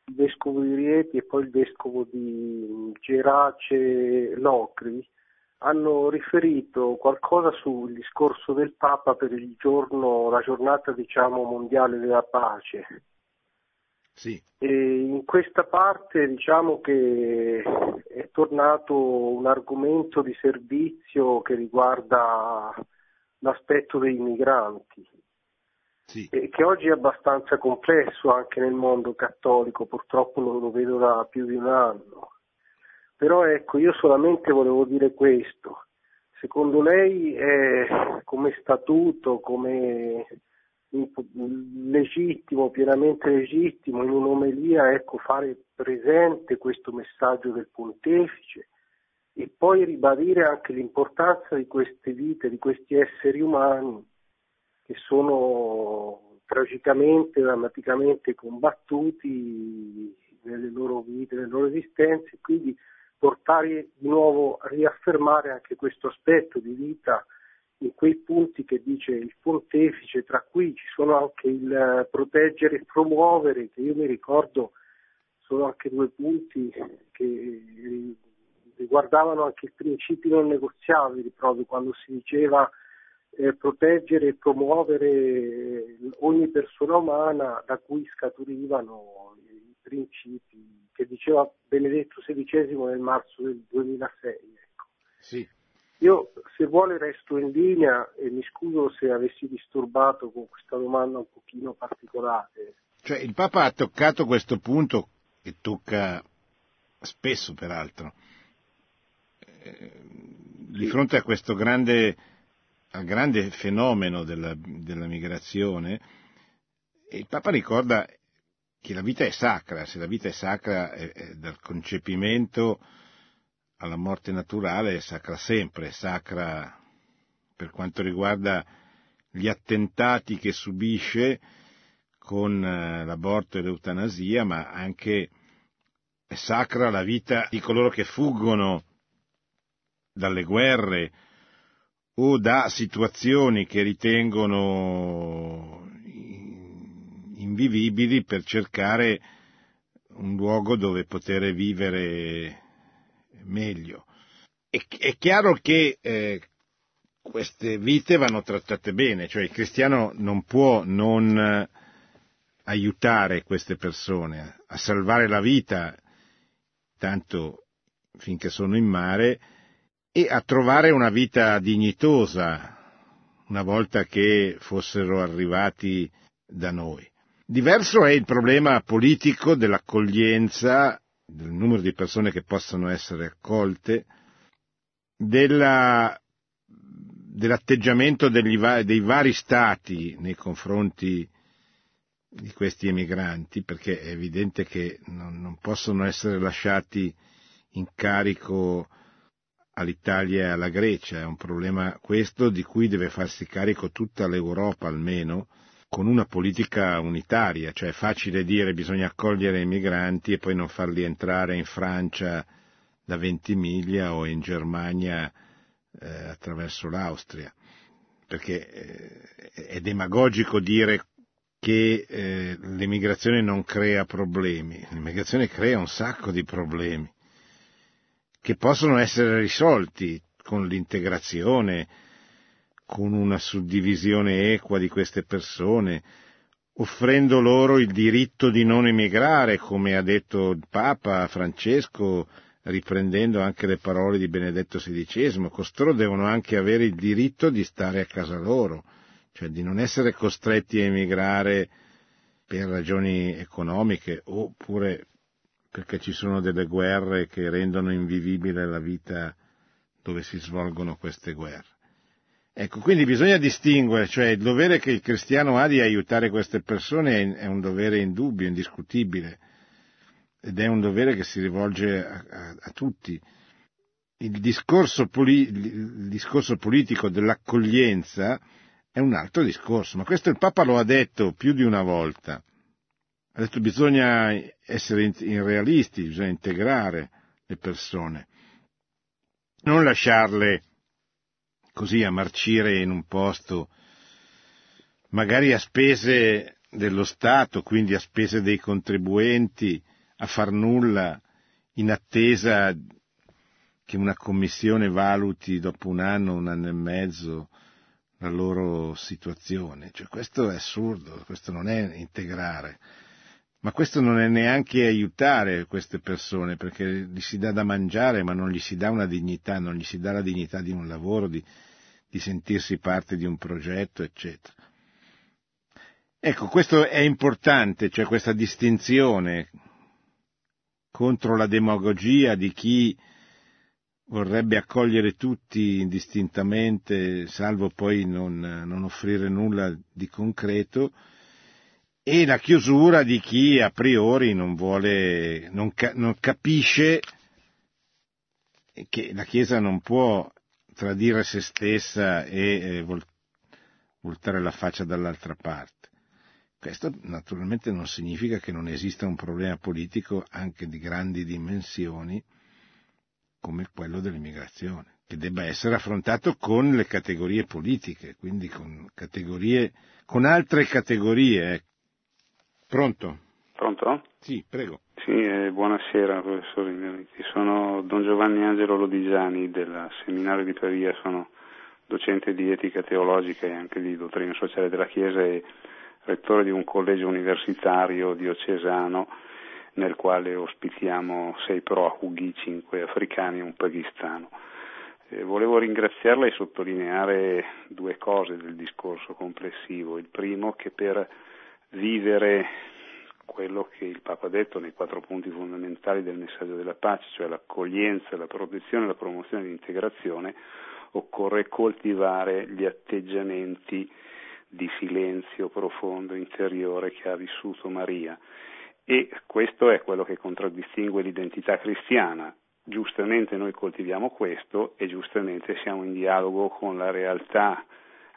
il vescovo di Rieti e poi il vescovo di Gerace Locri, hanno riferito qualcosa sul discorso del Papa per il giorno, la giornata diciamo mondiale della pace. Sì. E in questa parte diciamo che è tornato un argomento di servizio che riguarda l'aspetto dei migranti, Sì. e che oggi è abbastanza complesso anche nel mondo cattolico, purtroppo non lo vedo da più di un anno. Però ecco, io solamente volevo dire questo. Secondo lei è come statuto, come legittimo, pienamente legittimo in un'omelia ecco, fare presente questo messaggio del pontefice e poi ribadire anche l'importanza di queste vite, di questi esseri umani che sono tragicamente, drammaticamente combattuti nelle loro vite, nelle loro esistenze, quindi portare di nuovo a riaffermare anche questo aspetto di vita in quei punti che dice il pontefice, tra cui ci sono anche il proteggere e promuovere, che io mi ricordo sono anche due punti che riguardavano anche i principi non negoziabili, proprio quando si diceva eh, proteggere e promuovere ogni persona umana da cui scaturivano principi che diceva Benedetto XVI nel marzo del 2006. Ecco. Sì. Io se vuole resto in linea e mi scuso se avessi disturbato con questa domanda un pochino particolare. Cioè, il Papa ha toccato questo punto che tocca spesso, peraltro, eh, di fronte a questo grande, grande fenomeno della, della migrazione, il Papa ricorda che la vita è sacra, se la vita è sacra è, è dal concepimento alla morte naturale è sacra sempre, è sacra per quanto riguarda gli attentati che subisce con l'aborto e l'eutanasia, ma anche è sacra la vita di coloro che fuggono dalle guerre o da situazioni che ritengono invivibili per cercare un luogo dove poter vivere meglio. È, è chiaro che eh, queste vite vanno trattate bene, cioè il cristiano non può non aiutare queste persone a salvare la vita, tanto finché sono in mare, e a trovare una vita dignitosa una volta che fossero arrivati da noi. Diverso è il problema politico dell'accoglienza, del numero di persone che possono essere accolte, della, dell'atteggiamento degli, dei vari stati nei confronti di questi emigranti, perché è evidente che non, non possono essere lasciati in carico all'Italia e alla Grecia, è un problema questo di cui deve farsi carico tutta l'Europa almeno, con una politica unitaria, cioè è facile dire bisogna accogliere i migranti e poi non farli entrare in Francia da Ventimiglia o in Germania eh, attraverso l'Austria, perché eh, è demagogico dire che eh, l'immigrazione non crea problemi, l'immigrazione crea un sacco di problemi che possono essere risolti con l'integrazione, con una suddivisione equa di queste persone, offrendo loro il diritto di non emigrare, come ha detto il Papa Francesco, riprendendo anche le parole di Benedetto XVI, costoro devono anche avere il diritto di stare a casa loro, cioè di non essere costretti a emigrare per ragioni economiche oppure perché ci sono delle guerre che rendono invivibile la vita dove si svolgono queste guerre. Ecco, quindi bisogna distinguere, cioè il dovere che il cristiano ha di aiutare queste persone è un dovere indubbio, indiscutibile, ed è un dovere che si rivolge a, a, a tutti. Il discorso, poli, il discorso politico dell'accoglienza è un altro discorso, ma questo il Papa lo ha detto più di una volta. Ha detto bisogna essere realisti, bisogna integrare le persone, non lasciarle così a marcire in un posto, magari a spese dello Stato, quindi a spese dei contribuenti, a far nulla in attesa che una commissione valuti dopo un anno, un anno e mezzo la loro situazione. Cioè, questo è assurdo, questo non è integrare. Ma questo non è neanche aiutare queste persone, perché gli si dà da mangiare, ma non gli si dà una dignità, non gli si dà la dignità di un lavoro, di, di sentirsi parte di un progetto, eccetera. Ecco, questo è importante, cioè questa distinzione contro la demagogia di chi vorrebbe accogliere tutti indistintamente, salvo poi non, non offrire nulla di concreto, e la chiusura di chi a priori non vuole, non, non capisce che la Chiesa non può tradire se stessa e eh, voltare la faccia dall'altra parte. Questo naturalmente non significa che non esista un problema politico anche di grandi dimensioni come quello dell'immigrazione, che debba essere affrontato con le categorie politiche, quindi con, categorie, con altre categorie. Pronto? Pronto? Sì, prego. Sì, eh, buonasera professore Sono Don Giovanni Angelo Lodigiani del Seminario di Pavia, sono docente di etica teologica e anche di dottrina sociale della Chiesa e rettore di un collegio universitario diocesano nel quale ospitiamo sei profughi, cinque africani e un pakistano. Eh, volevo ringraziarla e sottolineare due cose del discorso complessivo. Il primo che per vivere quello che il Papa ha detto nei quattro punti fondamentali del messaggio della pace, cioè l'accoglienza, la protezione, la promozione e l'integrazione, occorre coltivare gli atteggiamenti di silenzio profondo interiore che ha vissuto Maria e questo è quello che contraddistingue l'identità cristiana. Giustamente noi coltiviamo questo e giustamente siamo in dialogo con la realtà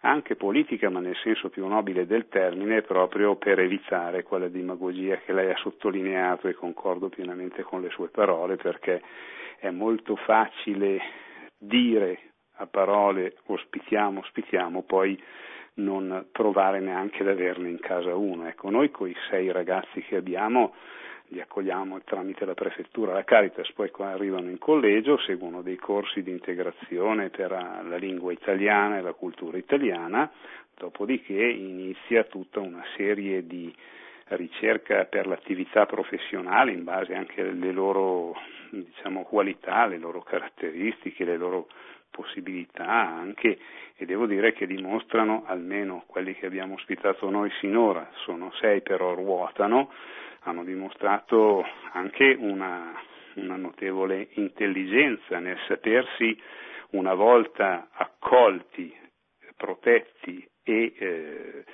anche politica, ma nel senso più nobile del termine, proprio per evitare quella demagogia che lei ha sottolineato e concordo pienamente con le sue parole, perché è molto facile dire a parole ospitiamo, ospitiamo, poi non provare neanche ad averne in casa uno. Ecco, noi con i sei ragazzi che abbiamo li accogliamo tramite la prefettura, la Caritas, poi qua arrivano in collegio, seguono dei corsi di integrazione per la lingua italiana e la cultura italiana, dopodiché inizia tutta una serie di ricerca per l'attività professionale in base anche alle loro diciamo, qualità, le loro caratteristiche, le loro possibilità anche e devo dire che dimostrano almeno quelli che abbiamo ospitato noi sinora, sono sei però ruotano, hanno dimostrato anche una, una notevole intelligenza nel sapersi una volta accolti, protetti e eh,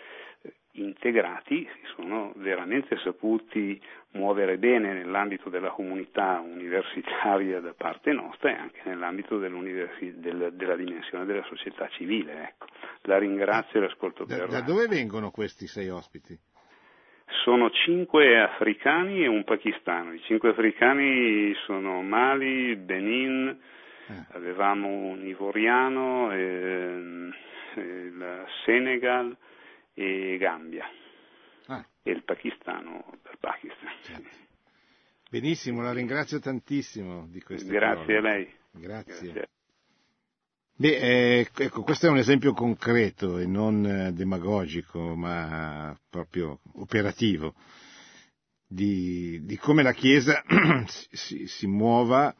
integrati, si sono veramente saputi muovere bene nell'ambito della comunità universitaria da parte nostra e anche nell'ambito del, della dimensione della società civile. Ecco. La ringrazio e l'ascolto da, per... Da dove vengono questi sei ospiti? Sono cinque africani e un pakistano. I cinque africani sono Mali, Benin, eh. avevamo un ivoriano, eh, il Senegal e Gambia. Ah. E il pakistano dal Pakistan. Certo. Benissimo, la ringrazio tantissimo di questo. Grazie parole. a lei. Grazie. Grazie. Beh, eh, ecco, questo è un esempio concreto e non eh, demagogico, ma proprio operativo, di, di come la Chiesa si, si, muova,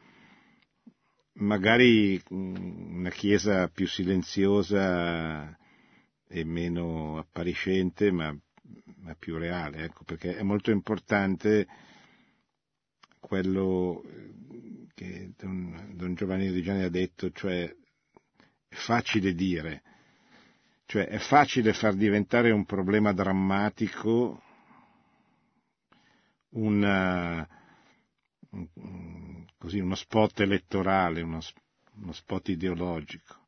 magari mm, una Chiesa più silenziosa e meno appariscente, ma, ma più reale, ecco, perché è molto importante quello eh, che Don, Don Giovanni Rigiani ha detto, cioè facile dire, Cioè è facile far diventare un problema drammatico una, così, uno spot elettorale, uno, uno spot ideologico.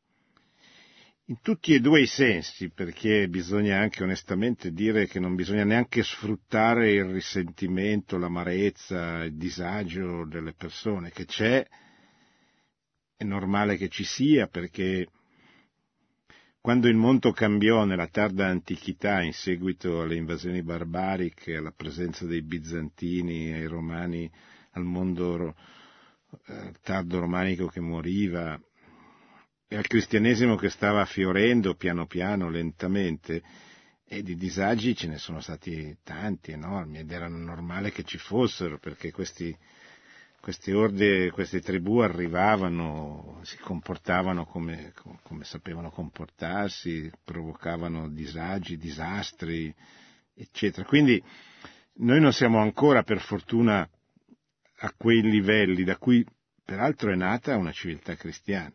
In tutti e due i sensi, perché bisogna anche onestamente dire che non bisogna neanche sfruttare il risentimento, l'amarezza, il disagio delle persone, che c'è, è normale che ci sia, perché quando il mondo cambiò nella tarda antichità in seguito alle invasioni barbariche, alla presenza dei bizantini, ai romani, al mondo eh, tardo romanico che moriva e al cristianesimo che stava fiorendo piano piano, lentamente, e di disagi ce ne sono stati tanti, enormi, ed era normale che ci fossero, perché questi queste orde, queste tribù arrivavano, si comportavano come, come sapevano comportarsi, provocavano disagi, disastri, eccetera. Quindi noi non siamo ancora, per fortuna, a quei livelli da cui peraltro è nata una civiltà cristiana.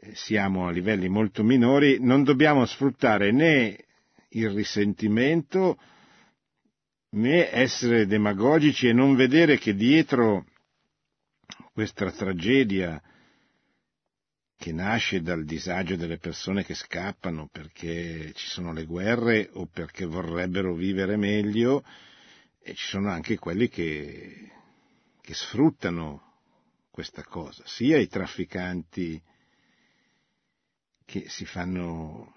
Eh, siamo a livelli molto minori, non dobbiamo sfruttare né il risentimento né essere demagogici e non vedere che dietro questa tragedia che nasce dal disagio delle persone che scappano perché ci sono le guerre o perché vorrebbero vivere meglio, e ci sono anche quelli che, che sfruttano questa cosa, sia i trafficanti che si fanno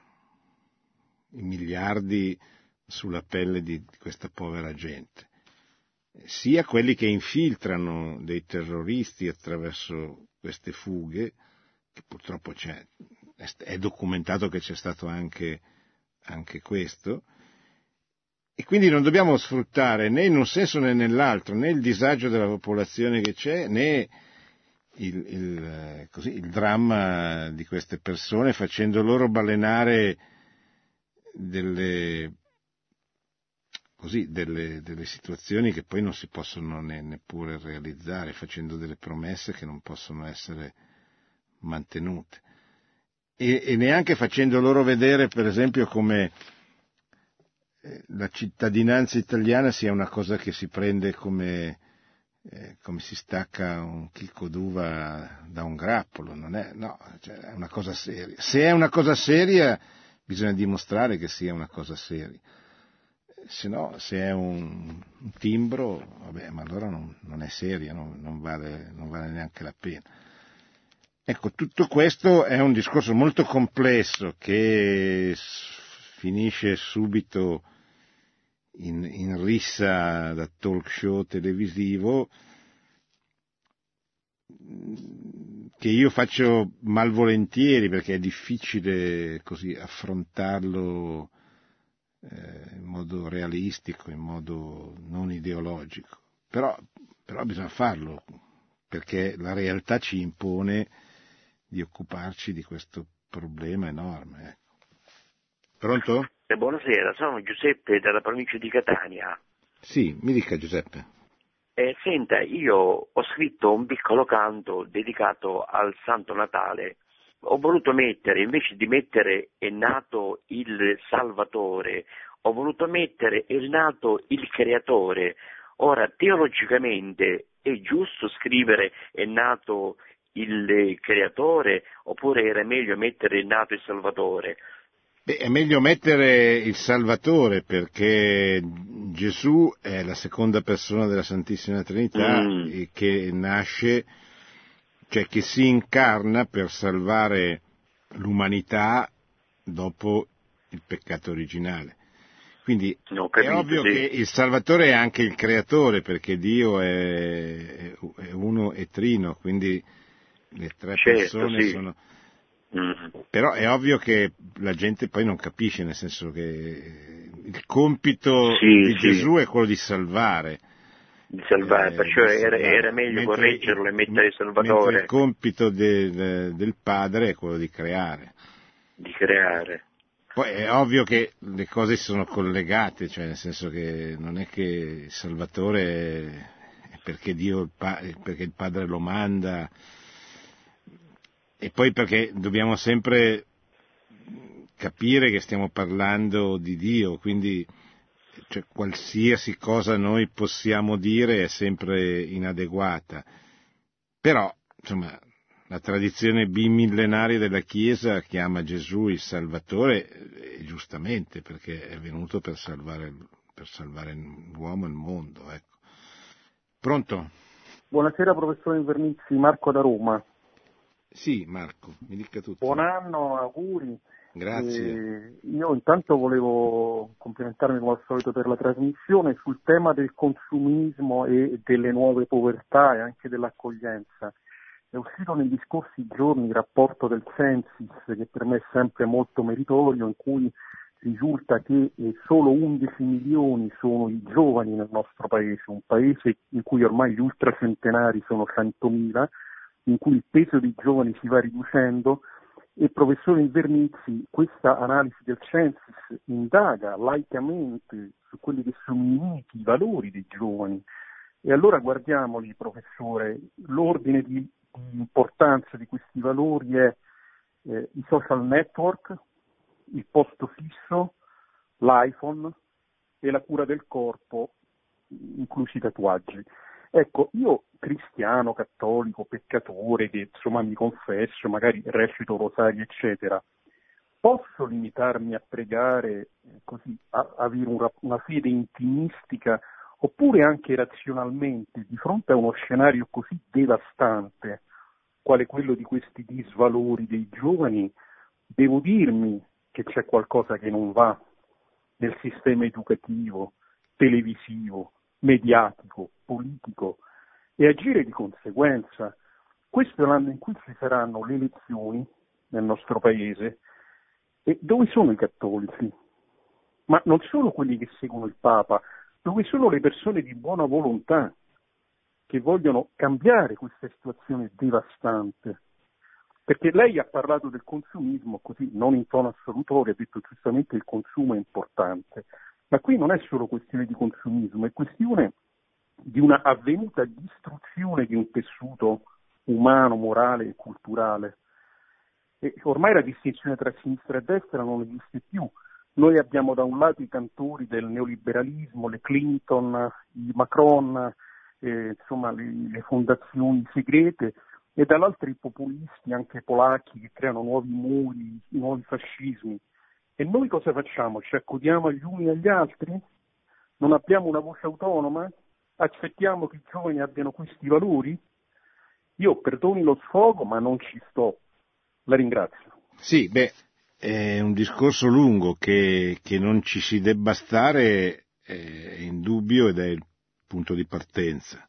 i miliardi sulla pelle di questa povera gente, sia quelli che infiltrano dei terroristi attraverso queste fughe, che purtroppo è documentato che c'è stato anche, anche questo, e quindi non dobbiamo sfruttare né in un senso né nell'altro né il disagio della popolazione che c'è né il, il, così, il dramma di queste persone facendo loro balenare delle così delle, delle, situazioni che poi non si possono ne, neppure realizzare, facendo delle promesse che non possono essere mantenute. E, e neanche facendo loro vedere, per esempio, come eh, la cittadinanza italiana sia una cosa che si prende come, eh, come si stacca un chicco d'uva da un grappolo, non è, no, cioè è una cosa seria. Se è una cosa seria, bisogna dimostrare che sia una cosa seria se no, se è un, timbro, vabbè, ma allora non, non è seria, non, non, vale, non vale neanche la pena. Ecco, tutto questo è un discorso molto complesso che finisce subito in, in rissa da talk show televisivo che io faccio malvolentieri perché è difficile così affrontarlo eh, in modo realistico, in modo non ideologico, però, però bisogna farlo perché la realtà ci impone di occuparci di questo problema enorme. Ecco. Pronto? Eh, buonasera, sono Giuseppe dalla provincia di Catania. Sì, mi dica Giuseppe. Eh, senta, io ho scritto un piccolo canto dedicato al Santo Natale ho voluto mettere, invece di mettere è nato il Salvatore, ho voluto mettere è nato il Creatore. Ora, teologicamente è giusto scrivere è nato il Creatore oppure era meglio mettere è nato il Salvatore? Beh, è meglio mettere il Salvatore perché Gesù è la seconda persona della Santissima Trinità mm. che nasce cioè che si incarna per salvare l'umanità dopo il peccato originale. Quindi capito, è ovvio sì. che il Salvatore è anche il creatore, perché Dio è, è uno e trino, quindi le tre certo, persone sì. sono... Mm. Però è ovvio che la gente poi non capisce, nel senso che il compito sì, di Gesù è quello di salvare di salvare, eh, perciò era, era, meglio correggerlo e mettere il Salvatore. Il compito del, del padre è quello di creare. Di creare. Poi è ovvio che le cose sono collegate, cioè nel senso che non è che il Salvatore è perché Dio, perché il Padre lo manda, e poi perché dobbiamo sempre capire che stiamo parlando di Dio, quindi cioè, qualsiasi cosa noi possiamo dire è sempre inadeguata. Però, insomma, la tradizione bimillenaria della Chiesa chiama Gesù il Salvatore, e giustamente, perché è venuto per salvare, per salvare l'uomo e il mondo. Ecco. Pronto? Buonasera professore Invernizzi, Marco da Roma. Sì, Marco, mi dica tutto. Buon anno, auguri. Grazie. Eh, io intanto volevo complimentarmi come al solito per la trasmissione sul tema del consumismo e delle nuove povertà e anche dell'accoglienza. È uscito negli scorsi giorni il rapporto del Censis, che per me è sempre molto meritorio, in cui risulta che eh, solo 11 milioni sono i giovani nel nostro paese, un paese in cui ormai gli ultracentenari sono 100.000, in cui il peso dei giovani si va riducendo e professore Invernizzi, questa analisi del Censis indaga laicamente su quelli che sono i miti, i valori dei giovani. E allora guardiamoli, professore, l'ordine di l'importanza di questi valori è eh, i social network, il posto fisso, l'iPhone e la cura del corpo, inclusi i tatuaggi. Ecco, io cristiano, cattolico, peccatore, che insomma mi confesso, magari recito rosari, eccetera, posso limitarmi a pregare eh, così, a avere una, una fede intimistica oppure anche razionalmente di fronte a uno scenario così devastante quale quello di questi disvalori dei giovani, devo dirmi che c'è qualcosa che non va nel sistema educativo, televisivo, mediatico, politico e agire di conseguenza. Questo è l'anno in cui ci saranno le elezioni nel nostro paese e dove sono i cattolici? Ma non solo quelli che seguono il Papa, dove sono le persone di buona volontà che vogliono cambiare questa situazione devastante. Perché lei ha parlato del consumismo così, non in tono assolutorio, ha detto giustamente che il consumo è importante, ma qui non è solo questione di consumismo, è questione di una avvenuta distruzione di un tessuto umano, morale e culturale. E ormai la distinzione tra sinistra e destra non esiste più. Noi abbiamo da un lato i cantori del neoliberalismo, le Clinton, i Macron, eh, insomma le, le fondazioni segrete, e dall'altro i populisti, anche polacchi, che creano nuovi muri, nuovi fascismi. E noi cosa facciamo? Ci accodiamo agli uni agli altri? Non abbiamo una voce autonoma? Accettiamo che i giovani abbiano questi valori? Io perdoni lo sfogo, ma non ci sto. La ringrazio. Sì, beh, è un discorso lungo che, che non ci si debba stare è indubbio ed è il punto di partenza.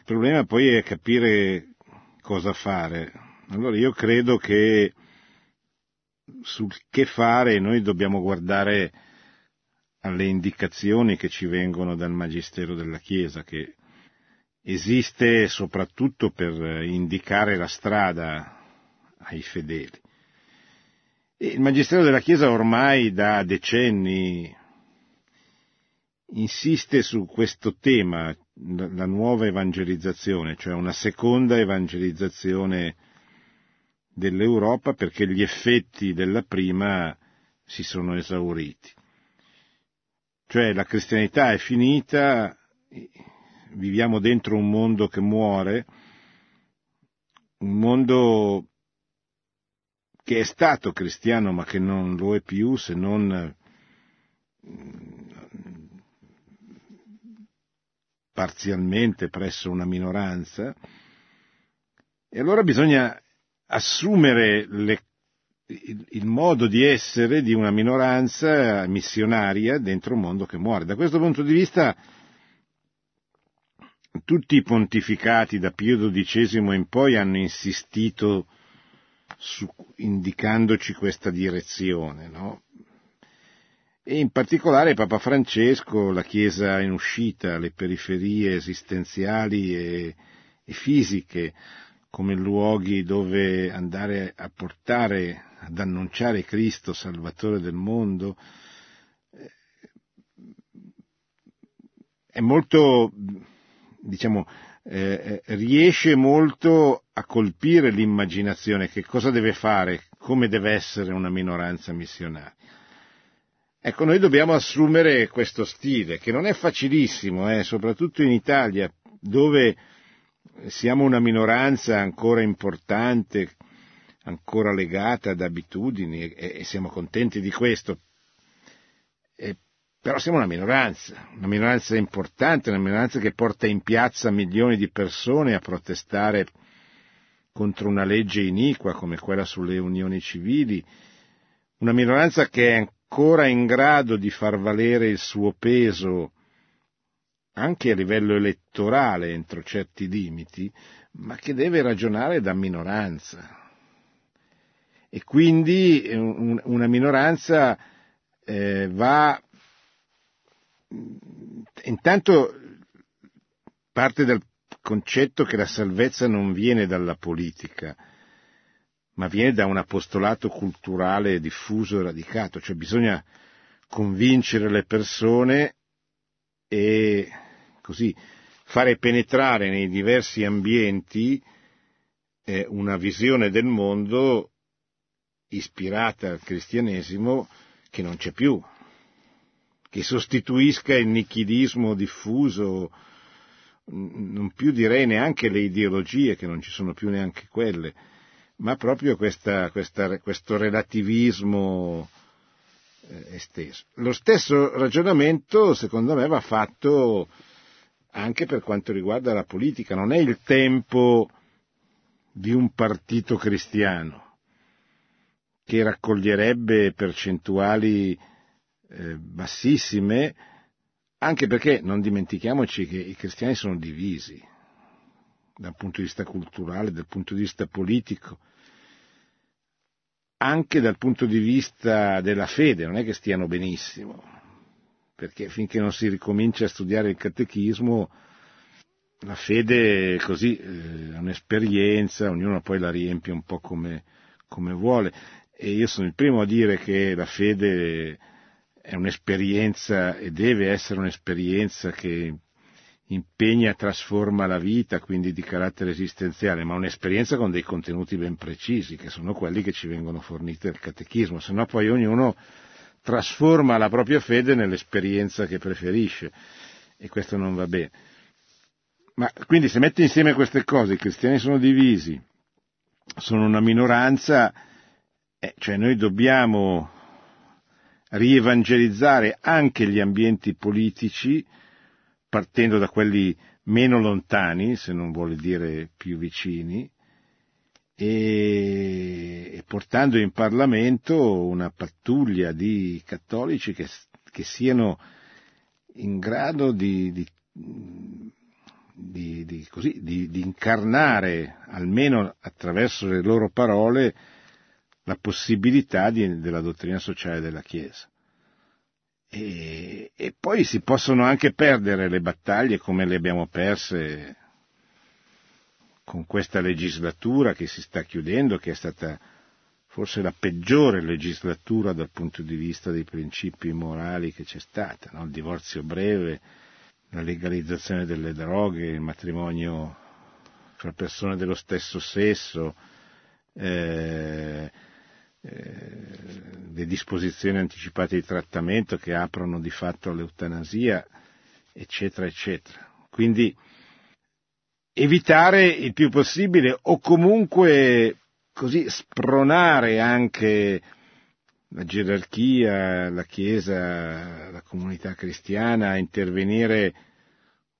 Il problema poi è capire cosa fare. Allora io credo che sul che fare noi dobbiamo guardare alle indicazioni che ci vengono dal Magistero della Chiesa, che esiste soprattutto per indicare la strada ai fedeli. Il Magistero della Chiesa ormai da decenni insiste su questo tema, la nuova evangelizzazione, cioè una seconda evangelizzazione dell'Europa perché gli effetti della prima si sono esauriti. Cioè la cristianità è finita, viviamo dentro un mondo che muore, un mondo che è stato cristiano ma che non lo è più se non parzialmente presso una minoranza, e allora bisogna assumere le, il, il, modo di essere di una minoranza missionaria dentro un mondo che muore. Da questo punto di vista tutti i pontificati da Pio XII in poi hanno insistito su, indicandoci questa direzione, no? e in particolare Papa Francesco, la Chiesa in uscita, le periferie esistenziali e, e fisiche come luoghi dove andare a portare, ad annunciare Cristo, Salvatore del mondo, eh, è molto, diciamo, eh, riesce molto a colpire l'immaginazione, che cosa deve fare come deve essere una minoranza missionaria. Ecco, noi dobbiamo assumere questo stile, che non è facilissimo, eh, soprattutto in Italia, dove siamo una minoranza ancora importante, ancora legata ad abitudini e, e siamo contenti di questo. E, però siamo una minoranza, una minoranza importante, una minoranza che porta in piazza milioni di persone a protestare contro una legge iniqua come quella sulle unioni civili, una minoranza che è ancora in grado di far valere il suo peso anche a livello elettorale entro certi limiti, ma che deve ragionare da minoranza. E quindi una minoranza eh, va intanto parte dal concetto che la salvezza non viene dalla politica, ma viene da un apostolato culturale diffuso e radicato, cioè bisogna convincere le persone e così fare penetrare nei diversi ambienti eh, una visione del mondo ispirata al cristianesimo che non c'è più, che sostituisca il nichilismo diffuso, non più direi neanche le ideologie, che non ci sono più neanche quelle, ma proprio questa, questa, questo relativismo eh, esteso. Lo stesso ragionamento, secondo me, va fatto anche per quanto riguarda la politica. Non è il tempo di un partito cristiano che raccoglierebbe percentuali eh, bassissime, anche perché non dimentichiamoci che i cristiani sono divisi dal punto di vista culturale, dal punto di vista politico anche dal punto di vista della fede, non è che stiano benissimo, perché finché non si ricomincia a studiare il catechismo, la fede così eh, è un'esperienza, ognuno poi la riempie un po' come, come vuole. E io sono il primo a dire che la fede è un'esperienza e deve essere un'esperienza che impegna, trasforma la vita, quindi di carattere esistenziale, ma un'esperienza con dei contenuti ben precisi, che sono quelli che ci vengono forniti dal catechismo, se no poi ognuno trasforma la propria fede nell'esperienza che preferisce e questo non va bene. Ma quindi se metti insieme queste cose, i cristiani sono divisi, sono una minoranza, eh, cioè noi dobbiamo rievangelizzare anche gli ambienti politici, partendo da quelli meno lontani, se non vuole dire più vicini, e portando in Parlamento una pattuglia di cattolici che, che siano in grado di, di, di, così, di incarnare, almeno attraverso le loro parole, la possibilità della dottrina sociale della Chiesa. E, e, poi si possono anche perdere le battaglie come le abbiamo perse con questa legislatura che si sta chiudendo, che è stata forse la peggiore legislatura dal punto di vista dei principi morali che c'è stata, no? il divorzio breve, la legalizzazione delle droghe, il matrimonio fra persone dello stesso sesso, eh, eh, le disposizioni anticipate di trattamento che aprono di fatto all'eutanasia, eccetera, eccetera. Quindi evitare il più possibile o comunque così spronare anche la gerarchia, la Chiesa, la comunità cristiana a intervenire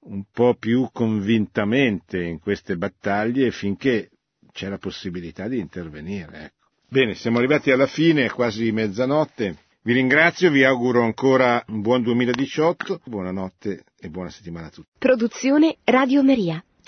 un po' più convintamente in queste battaglie finché c'è la possibilità di intervenire. Ecco. Bene, siamo arrivati alla fine, è quasi mezzanotte. Vi ringrazio, vi auguro ancora un buon 2018, buonanotte e buona settimana a tutti. Produzione Radio Maria.